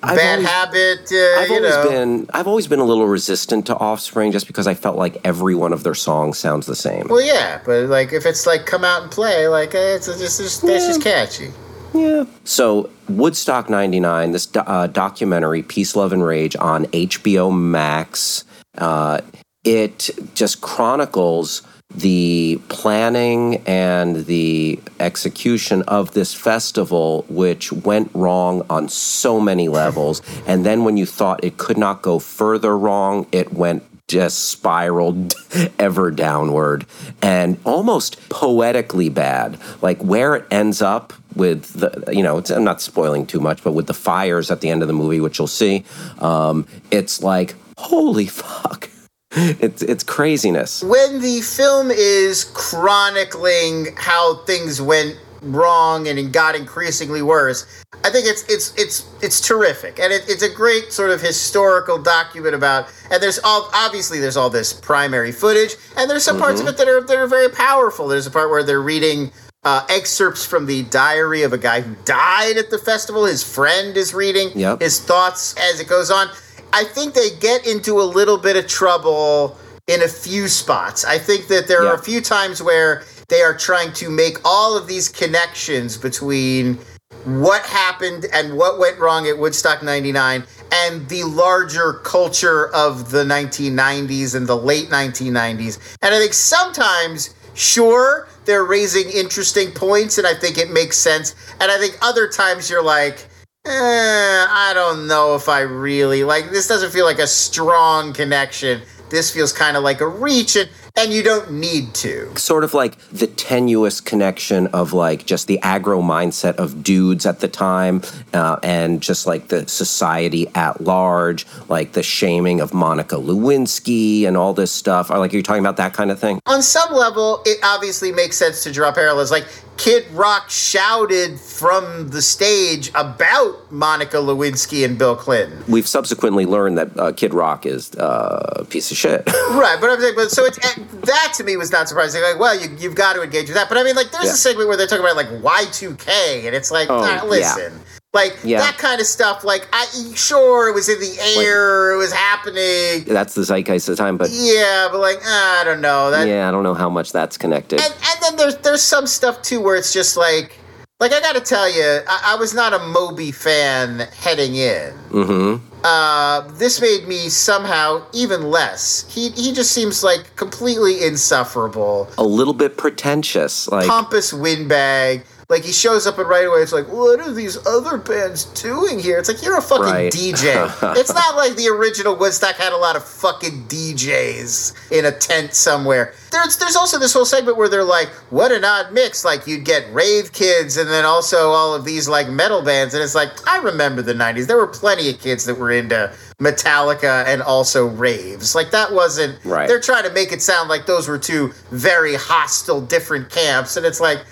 I've Bad always- Habit, uh, I've you always know. been I've always been a little resistant to Offspring just because I felt like every one of their songs sounds the same. well, yeah, but like if it's like come out and play, like eh, it's just, it's just that's just catchy. Yeah. So Woodstock '99, this uh, documentary, Peace, Love, and Rage, on HBO Max. Uh, it just chronicles the planning and the execution of this festival, which went wrong on so many levels. And then when you thought it could not go further wrong, it went just spiraled ever downward and almost poetically bad. Like where it ends up with the, you know, it's, I'm not spoiling too much, but with the fires at the end of the movie, which you'll see, um, it's like, holy fuck. It's, it's craziness. when the film is chronicling how things went wrong and it got increasingly worse i think it's it's it's it's terrific. And it, it's a great sort of historical document about and there's all obviously there's all this primary footage and there's some parts of it that are that are very powerful. There's a part where they're reading uh, excerpts from the diary of a guy who died at the festival. His friend is reading Yep. his thoughts as it goes on i think they get into a little bit of trouble in a few spots. I think that there are a few times where they are trying to make all of these connections between what happened and what went wrong at Woodstock 99 and the larger culture of the 1990s and the late 1990s. And I think sometimes, sure, they're raising interesting points and I think it makes sense. And I think other times you're like, Eh, I don't know if I really like this. Doesn't feel like a strong connection. This feels kind of like a reach, and, and you don't need to. Sort of like the tenuous connection of like just the aggro mindset of dudes at the time uh, and just like the society at large, like the shaming of Monica Lewinsky and all this stuff. Or like, are you talking about that kind of thing? On some level, it obviously makes sense to draw parallels. Like Kid Rock shouted from the stage about Monica Lewinsky and Bill Clinton. We've subsequently learned that uh, Kid Rock is uh, a piece of shit. Right, but I'm saying, but so it's that to me was not surprising. Like, well, you, you've got to engage with that. But I mean, like, there's Yeah. a segment where they're talking about like Y2K, and it's like, Oh, ah, yeah. listen. Like Yeah. that kind of stuff, like I sure it was in the air, it was happening, That's the zeitgeist of the time, but yeah, but like I don't know that. yeah, I don't know how much that's connected. And, and then there's there's some stuff too where it's just like like I got to tell you, I, I was not a Moby fan heading in. mm-hmm. Uh, this made me somehow even less. He he just seems like completely insufferable, A little bit pretentious, like pompous windbag. Like he shows up and right away it's like, what are these other bands doing here? It's like you're a fucking Right. DJ. it's not like the original Woodstock had a lot of fucking DJs in a tent somewhere. There's there's also this whole segment where they're like, what an odd mix. Like you'd get rave kids and then also all of these like metal bands, and it's like I remember the '90s. There were plenty of kids that were into Metallica and also raves. Like that wasn't. Right. They're trying to make it sound like those were two very hostile, different camps, and it's like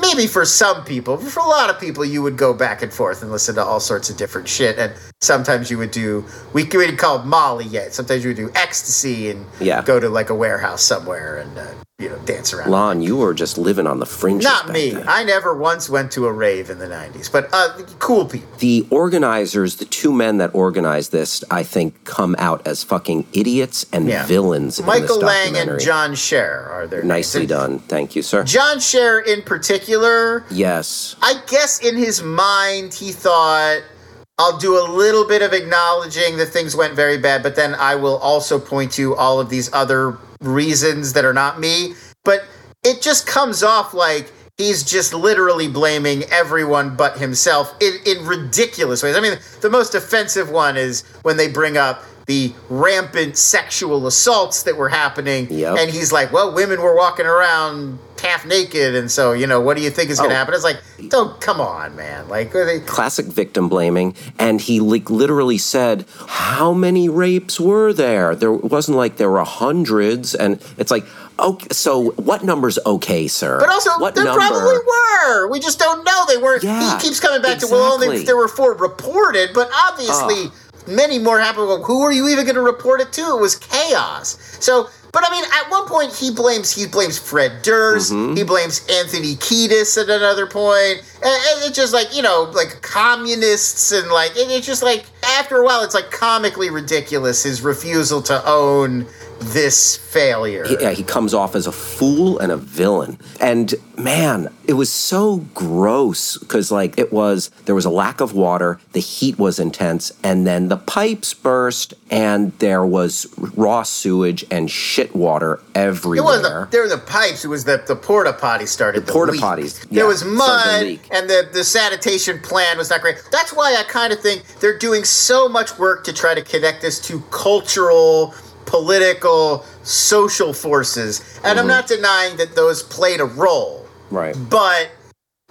maybe for some people, for a lot of people, you would go back and forth and listen to all sorts of different shit. And sometimes you would do, we would call it Molly yet. Sometimes you would do ecstasy and Yeah. go to like a warehouse somewhere and, uh, you know, dance around. Lon, you were just living on the fringes. Not me. then. I never once went to a rave in the 90s, but uh, cool people. the organizers, the two men that organized this, I think, come out as fucking idiots and Yeah. villains. in Michael Lang and. John Scher are their names. Nicely And done. Thank you, sir. John Scher in particular, yes. I guess in his mind, he thought, I'll do a little bit of acknowledging that things went very bad, but then I will also point to all of these other reasons that are not me. But it just comes off like he's just literally blaming everyone but himself in, in ridiculous ways. I mean, the most offensive one is when they bring up the rampant sexual assaults that were happening. Yep. And he's like, well, women were walking around half naked. And so, you know, what do you think is going to Oh. happen? It's like, don't, come on, man. Like, they, Classic victim blaming. And he like literally said, How many rapes were there? There wasn't like there were hundreds. And it's like, okay, so what number's okay, sir? But also, what there number? probably were. We just don't know. They weren't. Yeah, he keeps coming back to well, only there were four reported, but obviously ah. Many more happened. Well, who are you even going to report it to? It was chaos. So, but I mean, at one point he blames he blames Fred Durst. Mm-hmm. He blames Anthony Kiedis at another point. And, and it's just like you know, like communists and like it, it's just like after a while, it's like comically ridiculous his refusal to own this failure. yeah, he comes off as a fool and a villain. And man, it was so gross because like it was there was a lack of water, the heat was intense, and then the pipes burst and there was raw sewage and shit water everywhere. It wasn't the, there were the pipes. It was the the porta potty started. The porta potties, There yeah, was mud, and the the sanitation plan was not great. That's why I kind of think they're doing so much work to try to connect this to cultural, political, social forces, and Mm-hmm. I'm not denying that those played a role, right. but.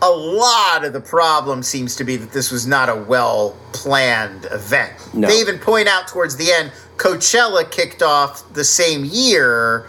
A lot of the problem seems to be that this was not a well planned event. No. They even point out towards the end, Coachella kicked off the same year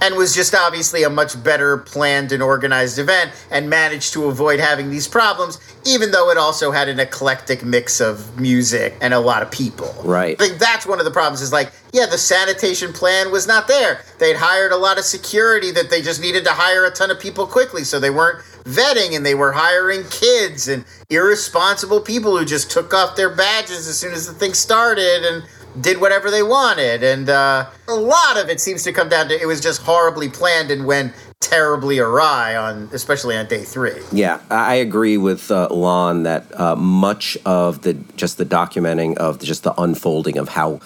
and was just obviously a much better planned and organized event and managed to avoid having these problems, even though it also had an eclectic mix of music and a lot of people. Right. I think that's one of the problems is like, yeah, the sanitation plan was not there. They'd hired a lot of security that they just needed to hire a ton of people quickly, so they weren't vetting and they were hiring kids and irresponsible people who just took off their badges as soon as the thing started and did whatever they wanted. And uh, a lot of it seems to come down to it was just horribly planned and went terribly awry on, especially on day three. Yeah, I agree with uh, Lon that uh, much of the just the documenting of just the unfolding of how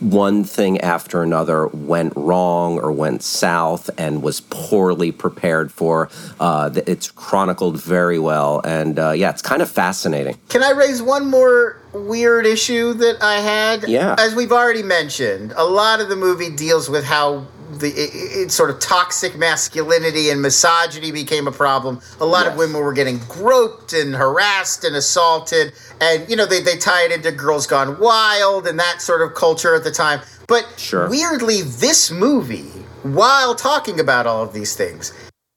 one thing after another went wrong or went south and was poorly prepared for. Uh, it's chronicled very well, and uh, yeah, it's kind of fascinating. Can I raise one more weird issue that I had? Yeah. As we've already mentioned, a lot of the movie deals with how the it, it, sort of toxic masculinity and misogyny became a problem. A lot of women were getting groped and harassed and assaulted, and you know they they tie it into Girls Gone Wild and that sort of culture at the time. But Sure. weirdly, this movie, while talking about all of these things,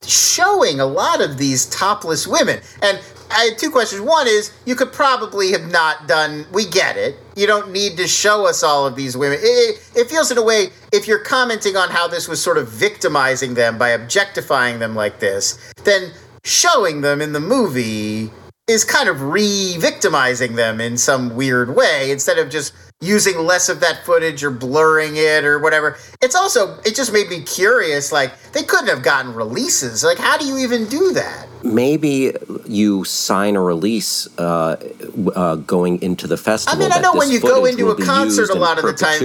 showing a lot of these topless women. And I had two questions. One is you could probably have not done. We get it. You don't need to show us all of these women. It, it, it feels in a way if you're commenting on how this was sort of victimizing them by objectifying them like this, then showing them in the movie is kind of re-victimizing them in some weird way instead of just using less of that footage or blurring it or whatever. It's also it just made me curious like they couldn't have gotten releases. Like how do you even do that? Maybe you sign a release uh, uh, going into the festival. I mean, I know when you go into a concert a lot of the time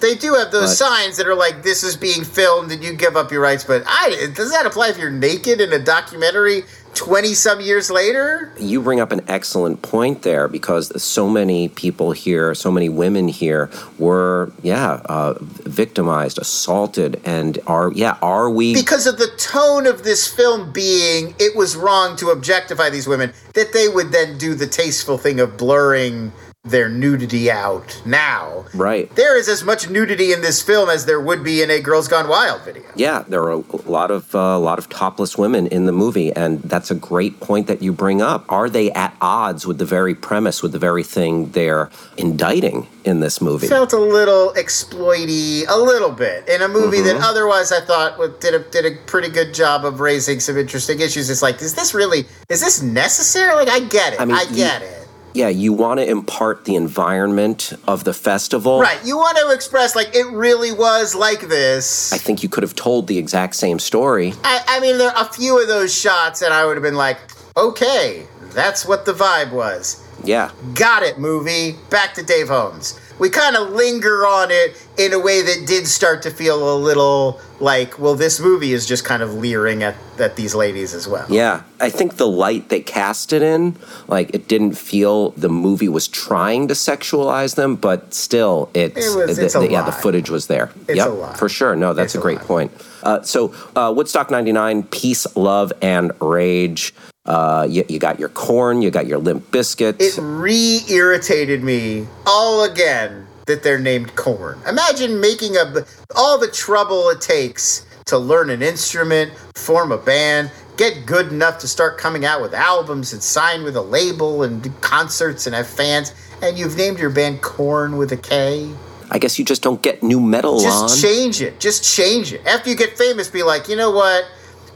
they do have those signs that are like this is being filmed and you give up your rights, but I does that apply if you're naked in a documentary 20 some years later? You bring up an excellent point there because so many people here, so many women here were, yeah, uh, victimized, assaulted, and are, yeah, are we? because of the tone of this film being it was wrong to objectify these women that they would then do the tasteful thing of blurring their nudity out now. Right. there is as much nudity in this film as there would be in a girls gone wild video. Yeah, there are a lot of uh, a lot of topless women in the movie, and that's a great point that you bring up. Are they at odds with the very premise, with the very thing they're indicting in this movie? felt a little exploity a little bit in a movie that otherwise i thought did a, did a pretty good job of raising some interesting issues. It's like is this really is this necessary? Like i get it. I, I mean, you- get it yeah, you want to impart the environment of the festival. right you want to express like it really was like this I think you could have told the exact same story. I, I mean, there are a few of those shots, and I would have been like, okay, that's what the vibe was. Yeah. Got it, movie. Back to Dave Holmes. We kind of linger on it in a way that did start to feel a little like, well, this movie is just kind of leering at, at these ladies as well. Yeah, I think the light they cast it in, like it didn't feel the movie was trying to sexualize them, but still, it's, It was- it's a yeah, the footage was there. It's yep, a lie. for sure. No, that's It's a a great lie. point. Uh, so uh, Woodstock '99, peace, love, and rage. Uh, you, you got your Korn, you got your Limp Bizkit. It re irritated me all again that they're named Korn. Imagine making a all the trouble it takes to learn an instrument, form a band, get good enough to start coming out with albums and sign with a label and do concerts and have fans, and you've named your band Korn with a K. I guess you just don't get nu metal Just on. change it. Just change it. After you get famous, be like, you know what?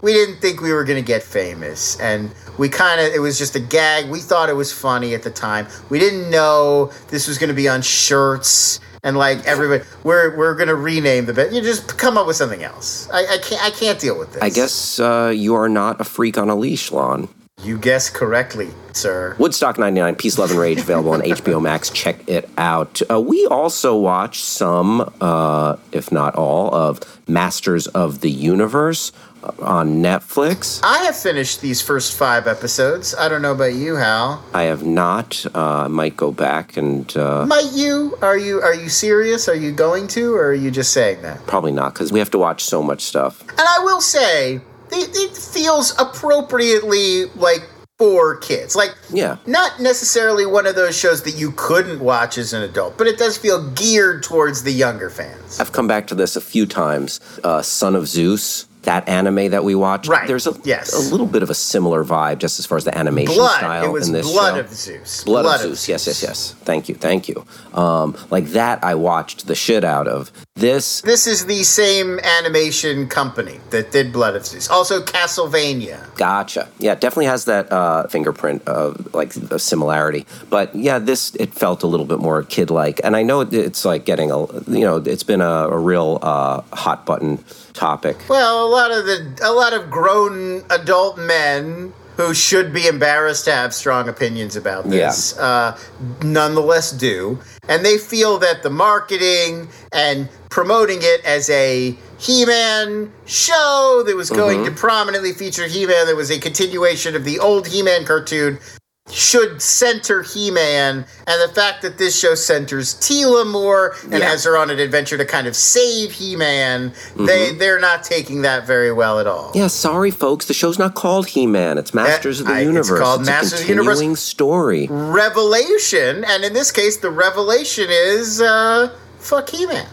We didn't think we were going to get famous. And we kind of, it was just a gag. We thought it was funny at the time. We didn't know this was going to be on shirts. And like everybody, we're we're gonna rename the bit. You just come up with something else. I, I can't I can't deal with this. I guess uh, you are not a freak on a leash, Lon. you guessed correctly, sir. Woodstock 99, Peace, Love, and Rage, available on HBO Max. Check it out. Uh, we also watched some, uh, if not all, of Masters of the Universe on Netflix. I have finished these first five episodes. I don't know about you, Hal. I have not. Uh, I might go back and uh, Might you? Are you are you serious? Are you going to, or are you just saying that? probably not because we have to watch so much stuff. And I will say, it, it feels appropriately like for kids. Like, Yeah. not necessarily one of those shows that you couldn't watch as an adult, but it does feel geared towards the younger fans. I've come back to this a few times. Uh, Son of Zeus, that anime that we watched. Right, There's a, yes. a little bit of a similar vibe just as far as the animation Blood. style It was in this Blood show. of Zeus. Blood, of Zeus. Yes, yes, yes. Thank you, thank you. Um, like that, I watched the shit out of. This, This is the same animation company that did Blood of Zeus. Also, Castlevania. gotcha. Yeah, definitely has that uh, fingerprint of like a similarity. But yeah, this it felt a little bit more kid-like, and I know it's like getting a you know it's been a, a real uh, hot button topic. Well, a lot of the a lot of grown adult men who should be embarrassed to have strong opinions about this, uh, nonetheless do, and they feel that the marketing and promoting it as a He-Man show that was going to prominently feature He-Man, that was a continuation of the old He-Man cartoon. Should center He-Man, and the fact that this show centers Teela more and Yeah. has her on an adventure to kind of save He-Man, they they're not taking that very well at all. Yeah, sorry, folks. The show's not called He-Man. It's Masters of the I- it's Universe. called a Masters of the Universe. continuing story. Revelation, and in this case, the revelation is uh, fuck He-Man.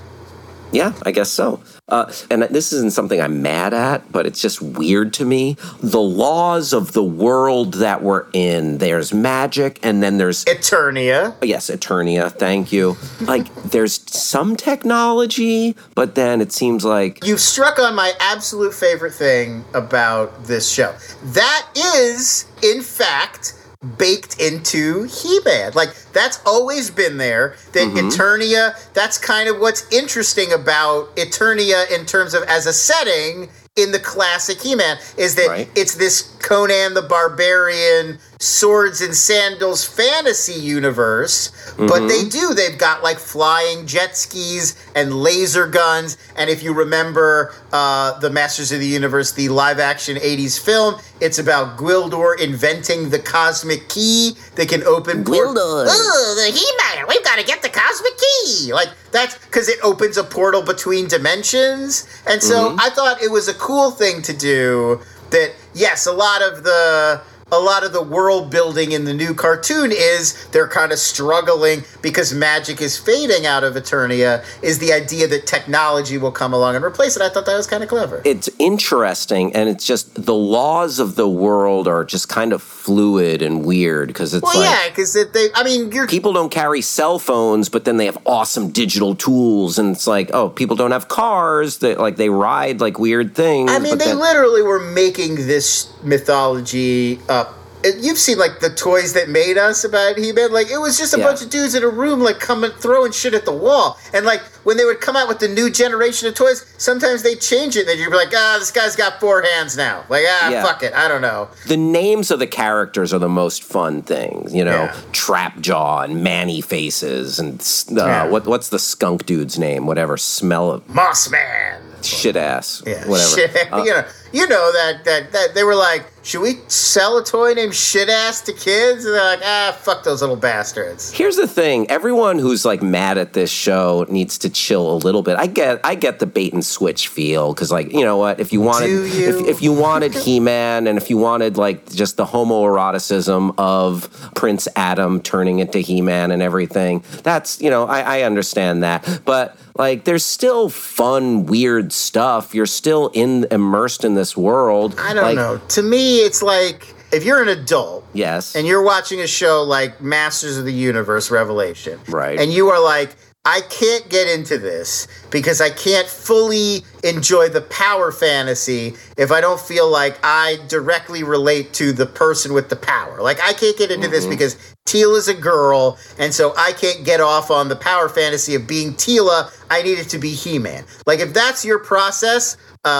Yeah, I guess so. Uh, and this isn't something I'm mad at, but it's just weird to me. The laws of the world that we're in. There's magic, and then there's Eternia. yes, Eternia. Thank you. Like there's some technology, but then it seems like You've struck on my absolute favorite thing about this show. That is, in fact, baked into He-Man. Like that's always been there. That Mm-hmm. Eternia, that's kind of what's interesting about Eternia in terms of as a setting in the classic He-Man is that Right. it's this Conan the Barbarian swords and sandals fantasy universe, but they Mm-hmm. do. They've got like flying jet skis and laser guns. And if you remember uh, the Masters of the Universe, the live action 80s film, it's about Gwildor inventing the cosmic key that can open Gwildor. Oh, the He-Man! We've got to get the cosmic key. Like that's because it opens a portal between dimensions, and so I thought it was a cool thing to do. That yes, a lot of the a lot of the world building in the new cartoon is they're kind of struggling because magic is fading out of Eternia. Is the idea that technology will come along and replace it? I thought that was kind of clever. it's interesting, and it's just the laws of the world are just kind of fluid and weird because it's well, like. yeah, because they. I mean, you're people don't carry cell phones, but then they have awesome digital tools, and it's like, oh, people don't have cars that like they ride like weird things. I mean, they then- literally were making this mythology up. You've seen like the toys that made us about He-Man. Like it was just a Yeah. bunch of dudes in a room, like coming throwing shit at the wall. And like when they would come out with the new generation of toys, sometimes they change it. And you'd be like, ah, this guy's got four hands now. Like ah, Yeah. fuck it, I don't know. the names of the characters are the most fun things, you know, Yeah. Trapjaw and Man-E-Faces and uh, what what's the skunk dude's name? Whatever, smell of Moss Man. shit ass, Yeah, whatever. Shit, Uh, you know, you know that, that that they were like, should we sell a toy named Shit Ass to kids? And they're like, ah, fuck those little bastards. Here's the thing: everyone who's like mad at this show needs to chill a little bit. I get, I get the bait and switch feel because, like, you know what? If you wanted, you? If, if you wanted He-Man, and if you wanted like just the homoeroticism of Prince Adam turning into He-Man and everything, that's you know, I, I understand that. But like, there's still fun, weird stuff. You're still in immersed in this world. I don't Like, know. To me, it's like if you're an adult Yes. and you're watching a show like Masters of the Universe Revelation, Right. And you are like, I can't get into this because I can't fully enjoy the power fantasy if I don't feel like I directly relate to the person with the power. Like I can't get into this mm-hmm. because Teal is a girl, and so I can't get off on the power fantasy of being Teela. I need it to be He-Man. Like if that's your process, uh,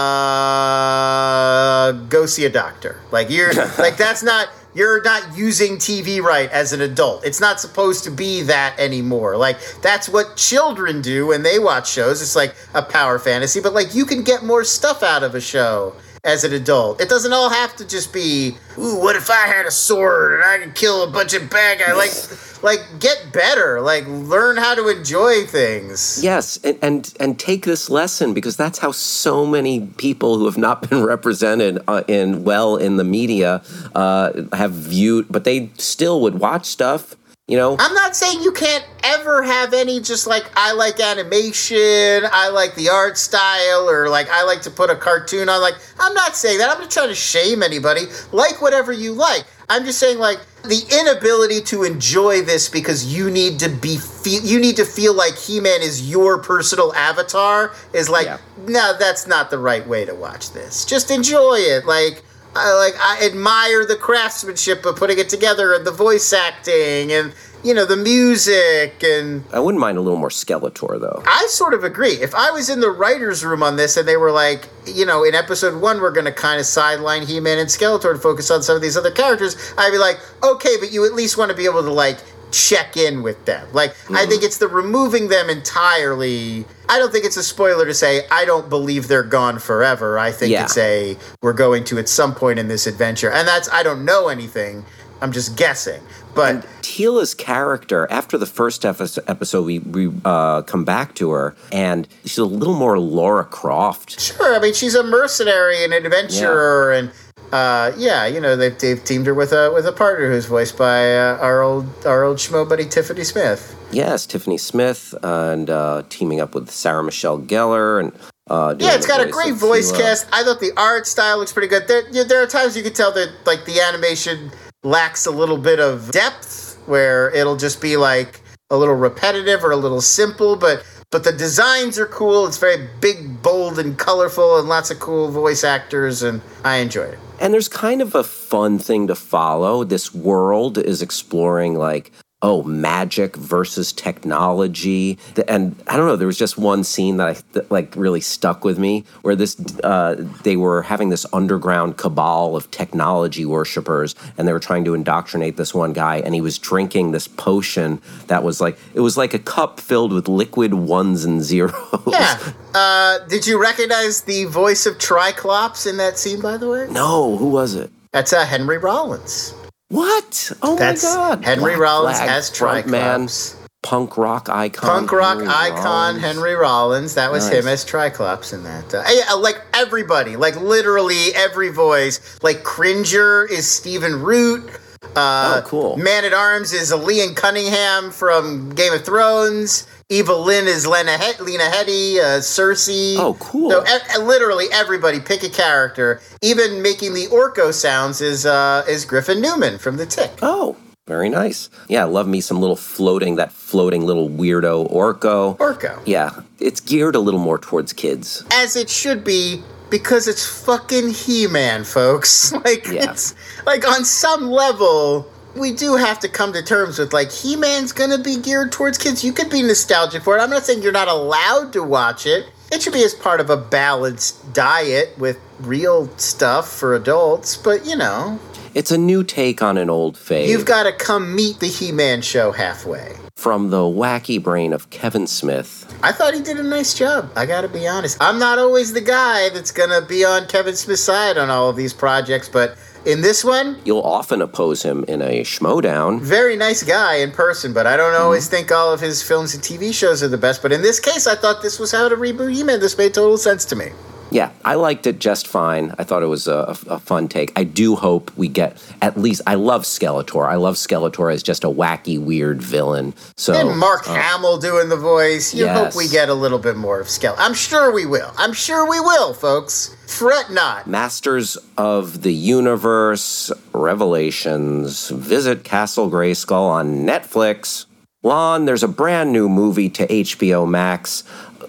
go see a doctor. Like you're like that's not you're not using TV right as an adult. It's not supposed to be that anymore. Like that's what children do when they watch shows. It's like a power fantasy, but like you can get more stuff out of a show as an adult. It doesn't all have to just be, ooh, what if I had a sword and I could kill a bunch of bad guys? Like like get better. Like learn how to enjoy things. Yes, and, and and take this lesson because that's how so many people who have not been represented uh, in well in the media uh, have viewed, but they still would watch stuff. You know, I'm not saying you can't ever have any just like I like animation, I like the art style, or like I like to put a cartoon on. Like, I'm not saying that. I'm not trying to shame anybody. Like whatever you like. I'm just saying like the inability to enjoy this because you need to be feel you need to feel like He-Man is your personal avatar is like Yeah. no, that's not the right way to watch this. Just enjoy it. Like I like I admire the craftsmanship of putting it together and the voice acting and you know the music and I wouldn't mind a little more Skeletor though. I sort of agree. If I was in the writers' room on this and they were like, you know, in episode one, we're going to kind of sideline He Man and Skeletor and focus on some of these other characters, I'd be like, okay, but you at least want to be able to, like, check in with them. Like, I think it's the removing them entirely. I don't think it's a spoiler to say, I don't believe they're gone forever. I think Yeah. it's a, we're going to at some point in this adventure. And that's, I don't know anything. I'm just guessing. But. Teela's character, after the first episode, we, we uh, come back to her, and she's a little more Lara Croft. Sure, I mean she's a mercenary and adventurer, and uh, yeah, you know they've, they've teamed her with a with a partner who's voiced by uh, our old our old schmo buddy Tiffany Smith. Yes, Tiffany Smith, and uh, teaming up with Sarah Michelle Gellar, and Uh, Yeah, it's got a great voice cast. I thought the art style looks pretty good. There, yeah, there are times you can tell that like the animation lacks a little bit of depth, where it'll just be like a little repetitive or a little simple, but but the designs are cool. It's very big, bold, and colorful, and lots of cool voice actors, and I enjoyed it. And there's kind of a fun thing to follow. This world is exploring like oh magic versus technology and i don't know there was just one scene that i that, like really stuck with me where this uh, they were having this underground cabal of technology worshippers and they were trying to indoctrinate this one guy and he was drinking this potion that was like it was like a cup filled with liquid ones and zeros Yeah. Uh, did you recognize the voice of Triclops in that scene? By the way, no who was it that's uh, Henry Rollins. What oh That's my god Henry Black Rollins Flag as. Triclops. punk rock icon. Punk rock Henry icon Rollins. Henry Rollins. That was him as Triclops in that. Uh, yeah, like everybody, like literally every voice. Like Cringer is Stephen Root. Uh, Oh, cool. Man at Arms is Liam Cunningham from Game of Thrones. Evil-Lyn is Lena he- Lena Headey. Uh, Cersei. Oh, cool. So e- literally everybody pick a character. Even making the Orko sounds is uh, is Griffin Newman from The Tick. Oh, very nice. Yeah, love me some little floating, that floating little weirdo Orko. Orko. Yeah, it's geared a little more towards kids. as it should be because it's fucking He-Man, folks. Like Yeah. it's like on some level we do have to come to terms with like He-Man's going to be geared towards kids. You could be nostalgic for it. I'm not saying you're not allowed to watch it. It should be as part of a balanced diet with real stuff for adults, but you know, It's a new take on an old fave you've got to come meet the He-Man show halfway. from the wacky brain of Kevin Smith. I thought he did a nice job. I got to be honest. I'm not always the guy that's going to be on Kevin Smith's side on all of these projects, but in this one, You'll often oppose him in a schmodown. very nice guy in person, but I don't always Mm-hmm. think all of his films and TV shows are the best. But in this case, I thought this was how to reboot He-Man. This made total sense to me. Yeah, I liked it just fine. I thought it was a, a fun take. I do hope we get at least. I love Skeletor. I love Skeletor as just a wacky, weird villain. So and Mark uh, Hamill doing the voice. You hope we get a little bit more of Skell. I'm sure we will. I'm sure we will, folks. Fret not. Masters of the Universe Revelations. Visit Castle Grayskull on Netflix. Lon, there's a brand new movie to HBO Max.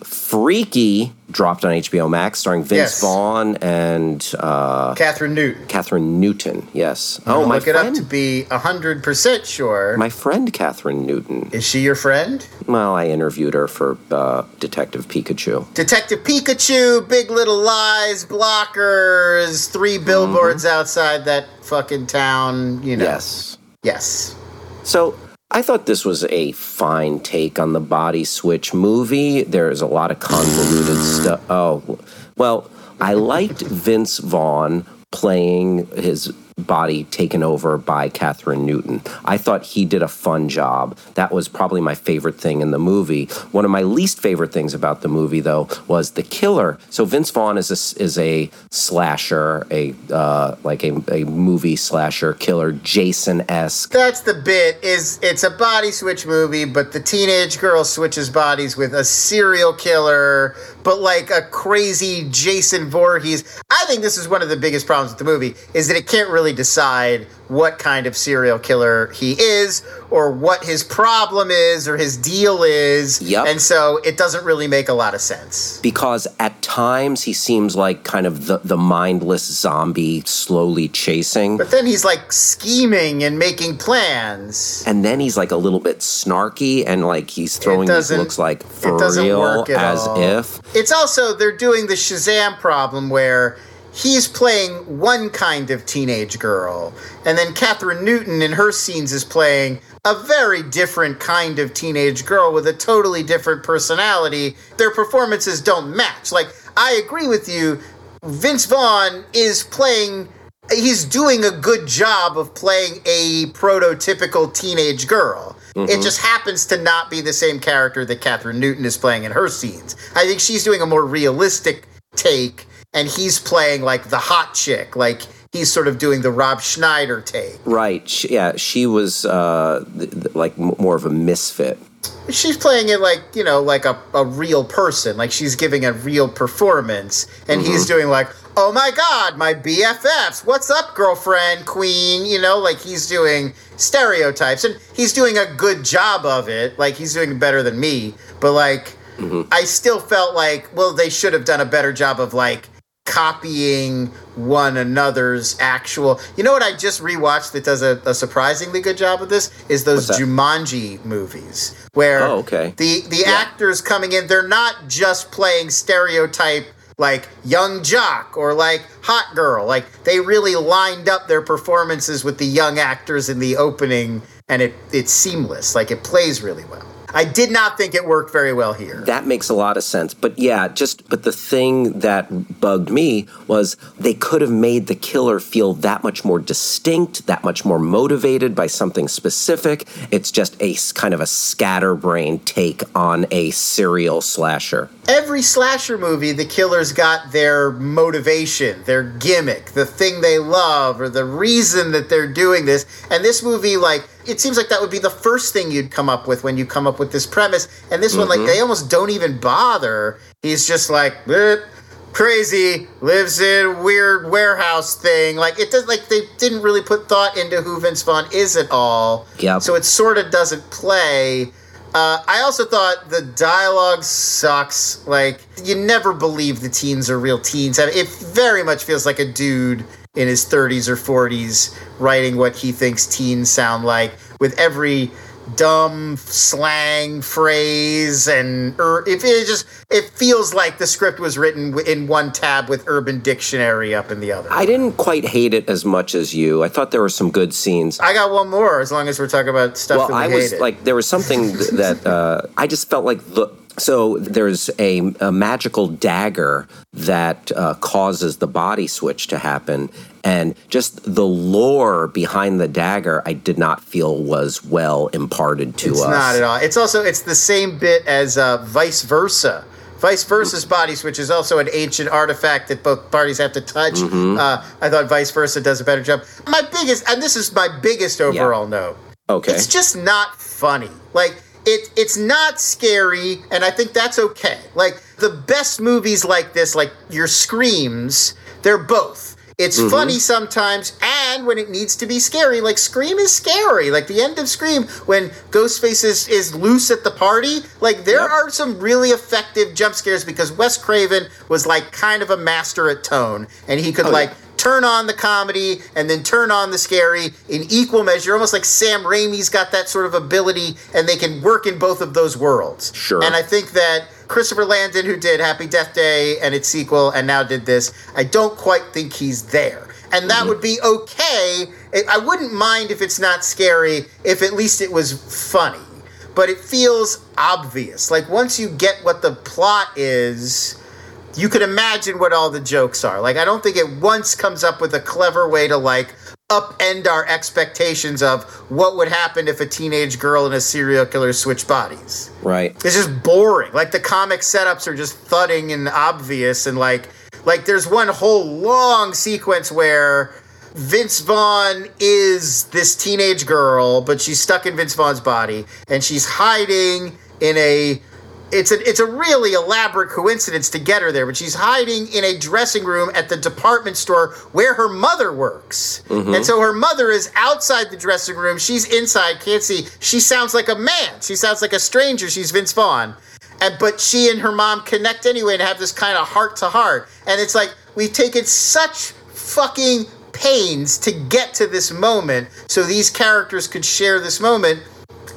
Freaky dropped on HBO Max, starring Vince Yes. Vaughn and uh, Kathryn Newton. Kathryn Newton. Yes. I'll Oh, my look it up to be 100% sure. my friend Kathryn Newton. Is she your friend? Well, I interviewed her for uh, Detective Pikachu. Detective Pikachu, Big Little Lies, Blockers, three billboards outside that fucking town, you know. Yes. Yes. So I thought this was a fine take on the body switch movie. There's a lot of convoluted stuff. Oh, well, I liked Vince Vaughn playing his body taken over by Kathryn Newton. I thought he did a fun job. That was probably my favorite thing in the movie. One of my least favorite things about the movie, though, was the killer. So Vince Vaughn is a, is a slasher, a uh, like a, a movie slasher killer, Jason esque. That's the bit is it's a body switch movie, but the teenage girl switches bodies with a serial killer, but like a crazy Jason Voorhees. I think this is one of the biggest problems with the movie is that it can't really decide what kind of serial killer he is or what his problem is or his deal is. Yep. And so it doesn't really make a lot of sense. because at times he seems like kind of the, the mindless zombie slowly chasing. But then he's like scheming and making plans. and then he's like a little bit snarky and like he's throwing these looks like for it doesn't real as all. if. It's also they're doing the Shazam problem where he's playing one kind of teenage girl, and then Kathryn Newton in her scenes is playing a very different kind of teenage girl with a totally different personality. Their performances don't match. Like I agree with you, Vince Vaughn is playing he's doing a good job of playing a prototypical teenage girl. It mm-hmm. just happens to not be the same character that Kathryn Newton is playing in her scenes. I think she's doing a more realistic take, and he's playing like the hot chick, like he's sort of doing the Rob Schneider take. Right. She, yeah, she was uh, th- th- like m- more of a misfit. she's playing it like you know like a, a real person like she's giving a real performance and he's doing like oh my god my bffs what's up girlfriend queen you know like he's doing stereotypes and he's doing a good job of it like he's doing better than me but like i still felt like well they should have done a better job of like copying one another's actual you know what i just rewatched that does a, a surprisingly good job of this? Is those jumanji movies where Oh, okay. the the actors coming in they're not just playing stereotype like young jock or like hot girl. Like they really lined up their performances with the young actors in the opening and it it's seamless. Like it plays really well i did not think it worked very well here That makes a lot of sense. But yeah, just but the thing that bugged me was they could have made the killer feel that much more distinct, that much more motivated by something specific. It's just a kind of a scatterbrain take on a serial slasher. every slasher movie, the killers got their motivation, their gimmick, the thing they love, or the reason that they're doing this. And this movie, like, it seems like that would be the first thing you'd come up with when you come up with this premise. And this one, like, they almost don't even bother. He's just like, "Eh, crazy, lives in weird warehouse thing. Like, it does, like, they didn't really put thought into who Vince Vaughn is at all. Yep. So it sort of doesn't play. Uh, I also thought the dialogue sucks. Like, you never believe the teens are real teens. I mean, it very much feels like a dude in his 30s or 40s writing what he thinks teens sound like with every dumb slang phrase and er, if it just it feels like the script was written in one tab with urban dictionary up in the other I didn't quite hate it as much as you. I thought there were some good scenes. i got one more as long as we're talking about stuff well, that we I was like, there was something that uh, I just felt like the. So there's a, a magical dagger that uh, causes the body switch to happen, and just the lore behind the dagger, I did not feel was well imparted to It's us. not at all. It's also it's the same bit as uh, vice versa. Vice versa's body switch is also an ancient artifact that both parties have to touch. Mm-hmm. Uh, I thought vice versa does a better job. My biggest, and this is my biggest overall note. Okay. It's just not funny. Like it, it's not scary, and I think that's okay. Like the best movies like this, like your screams, they're both. It's mm-hmm. funny sometimes, and when it needs to be scary, like Scream is scary. Like the end of Scream, when Ghostface is, is loose at the party, like there are some really effective jump scares because Wes Craven was like kind of a master at tone, and he could oh, like turn on the comedy and then turn on the scary in equal measure. Almost like Sam Raimi's got that sort of ability, and they can work in both of those worlds. Sure. And I think that Christopher Landon, who did Happy Death Day and its sequel, and now did this, I don't quite think he's there. And that mm-hmm. would be okay. I- I wouldn't mind if it's not scary, if at least it was funny. But it feels obvious. Like once you get what the plot is, you can imagine what all the jokes are. Like, I don't think it once comes up with a clever way to like upend our expectations of what would happen if a teenage girl and a serial killer switch bodies. right. It's just boring. Like the comic setups are just thudding and obvious, and like, like there's one whole long sequence where Vince Vaughn is this teenage girl, but she's stuck in Vince Vaughn's body, and she's hiding in a. It's a it's a really elaborate coincidence to get her there, but she's hiding in a dressing room at the department store where her mother works, mm-hmm. and so her mother is outside the dressing room. She's inside, can't see. She sounds like a man. She sounds like a stranger. She's Vince Vaughn and but she and her mom connect anyway and have this kind of heart to heart and it's like we've taken such fucking pains to get to this moment so these characters could share this moment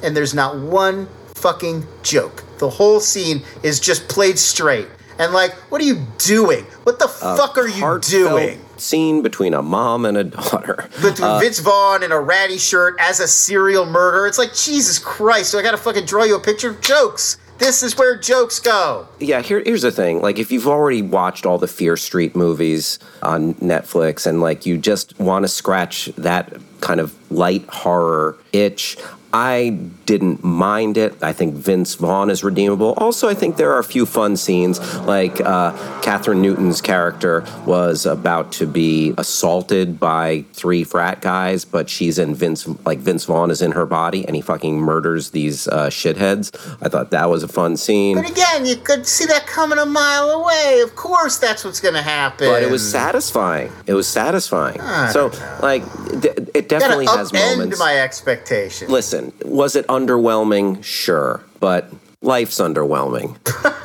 and there's not one fucking joke the whole scene is just played straight and like what are you doing what the fuck are you doing Scene between a mom and a daughter. but uh, Vince Vaughn in a ratty shirt as a serial murderer. It's like Jesus Christ! So I gotta fucking draw you a picture of jokes. This is where jokes go. Yeah, here, here's the thing. Like, if you've already watched all the Fear Street movies on Netflix and, like, you just want to scratch that kind of light horror itch. I didn't mind it. I think Vince Vaughn is redeemable. Also, I think there are a few fun scenes, like uh, Kathryn Newton's character was about to be assaulted by three frat guys, but she's in Vince, like Vince Vaughn is in her body, and he fucking murders these uh, shitheads. I thought that was a fun scene. But again, you could see that coming a mile away. Of course, that's what's going to happen. But it was satisfying. It was satisfying. So, like, th- it definitely has moments. my expectations. Listen, was it underwhelming? Sure, but life's underwhelming.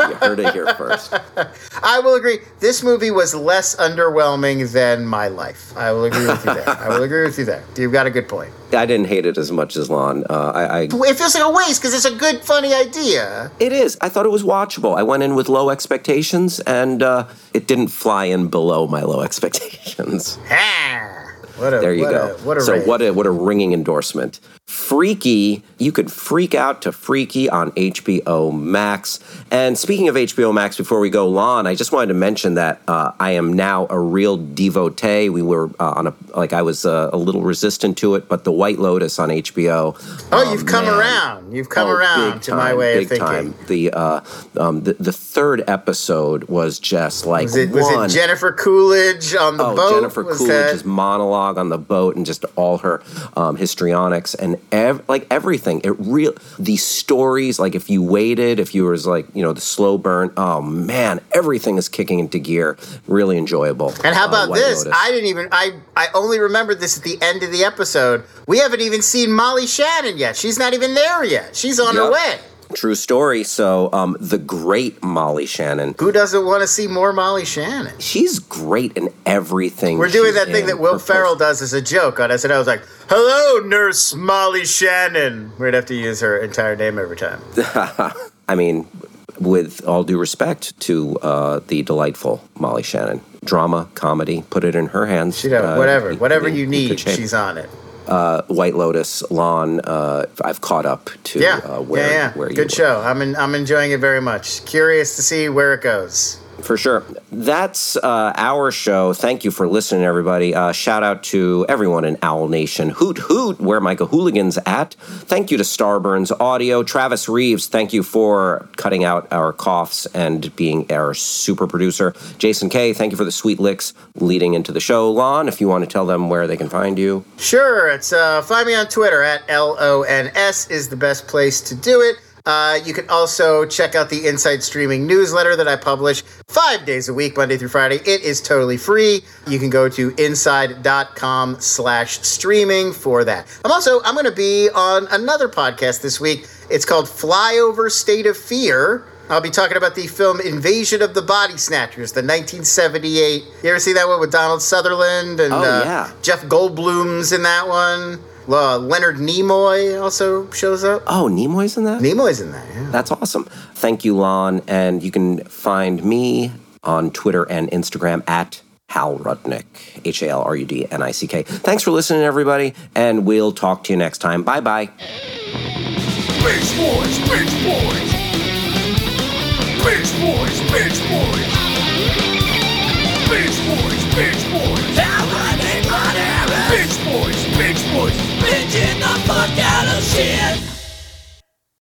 you heard it here first. I will agree. This movie was less underwhelming than my life. I will agree with you there. I will agree with you there. You've got a good point. I didn't hate it as much as Lon. Uh, I, I It feels like a waste because it's a good, funny idea. it is. I thought it was watchable. I went in with low expectations, and uh, it didn't fly in below my low expectations. Ha! What a, There you go. A, what a so rave. what a what a ringing endorsement. Freaky, you could freak out to Freaky on HBO Max. And speaking of HBO Max, before we go on, I just wanted to mention that uh, I am now a real devotee. We were uh, on a like I was uh, a little resistant to it, but The White Lotus on HBO. Oh, you've come man. around. You've come Oh, around big to my way big of thinking. Time. The, uh, um, the the third episode was just like Was it, was it Jennifer Coolidge on the oh, boat? Jennifer Was Coolidge's that- monologue on the boat and just all her um, histrionics and ev- like everything. It real the stories. Like if you waited, if you was like you know the slow burn. Oh man, everything is kicking into gear. Really enjoyable. And how Uh, about White this? Lotus. I didn't even I I only remembered this at the end of the episode. We haven't even seen Molly Shannon yet. She's not even there yet. She's on her way. True story. So um, the great Molly Shannon. Who doesn't want to see more Molly Shannon? She's great in everything. We're doing that thing that Will Ferrell does as a joke on SNL. I was like, "Hello, Nurse Molly Shannon." We'd have to use her entire name every time. I mean, with all due respect to uh, the delightful Molly Shannon, drama, comedy, put it in her hands. She uh, whatever, whatever in you need, she's on it. Uh, White Lotus, Lon. Uh, I've caught up to Yeah, uh, where, yeah, yeah. where you Good show. I'm in, I'm enjoying it very much. Curious to see where it goes. For sure. That's uh, our show. Thank you for listening, everybody. Uh, shout out to everyone in Owl Nation. Hoot hoot, where Micah Hooligan's at. Thank you to Starburns Audio. Travis Reeves, thank you for cutting out our coughs and being our super producer. Jason K, thank you for the sweet licks leading into the show. Lon, if you want to tell them where they can find you. Sure, it's uh, find me on Twitter at L O N S is the best place to do it. Uh, you can also check out the Inside Streaming newsletter that I publish five days a week, Monday through Friday. It is totally free. You can go to inside.com slash streaming for that. I'm also, I'm going to be on another podcast this week. It's called Flyover State of Fear. I'll be talking about the film Invasion of the Body Snatchers, the 1978. You ever see that one with Donald Sutherland and Oh, uh. Jeff Goldblum's in that one. Uh, Leonard Nimoy also shows up. Oh, Nimoy's in that? Nimoy's in that, yeah. That's awesome. Thank you, Lon. And you can find me on Twitter and Instagram at Hal Rudnick, H A L R U D N I C K. Thanks for listening, everybody, and we'll talk to you next time. Bye bye. Boys, boys. Boys, boys. Boys, boys. shit!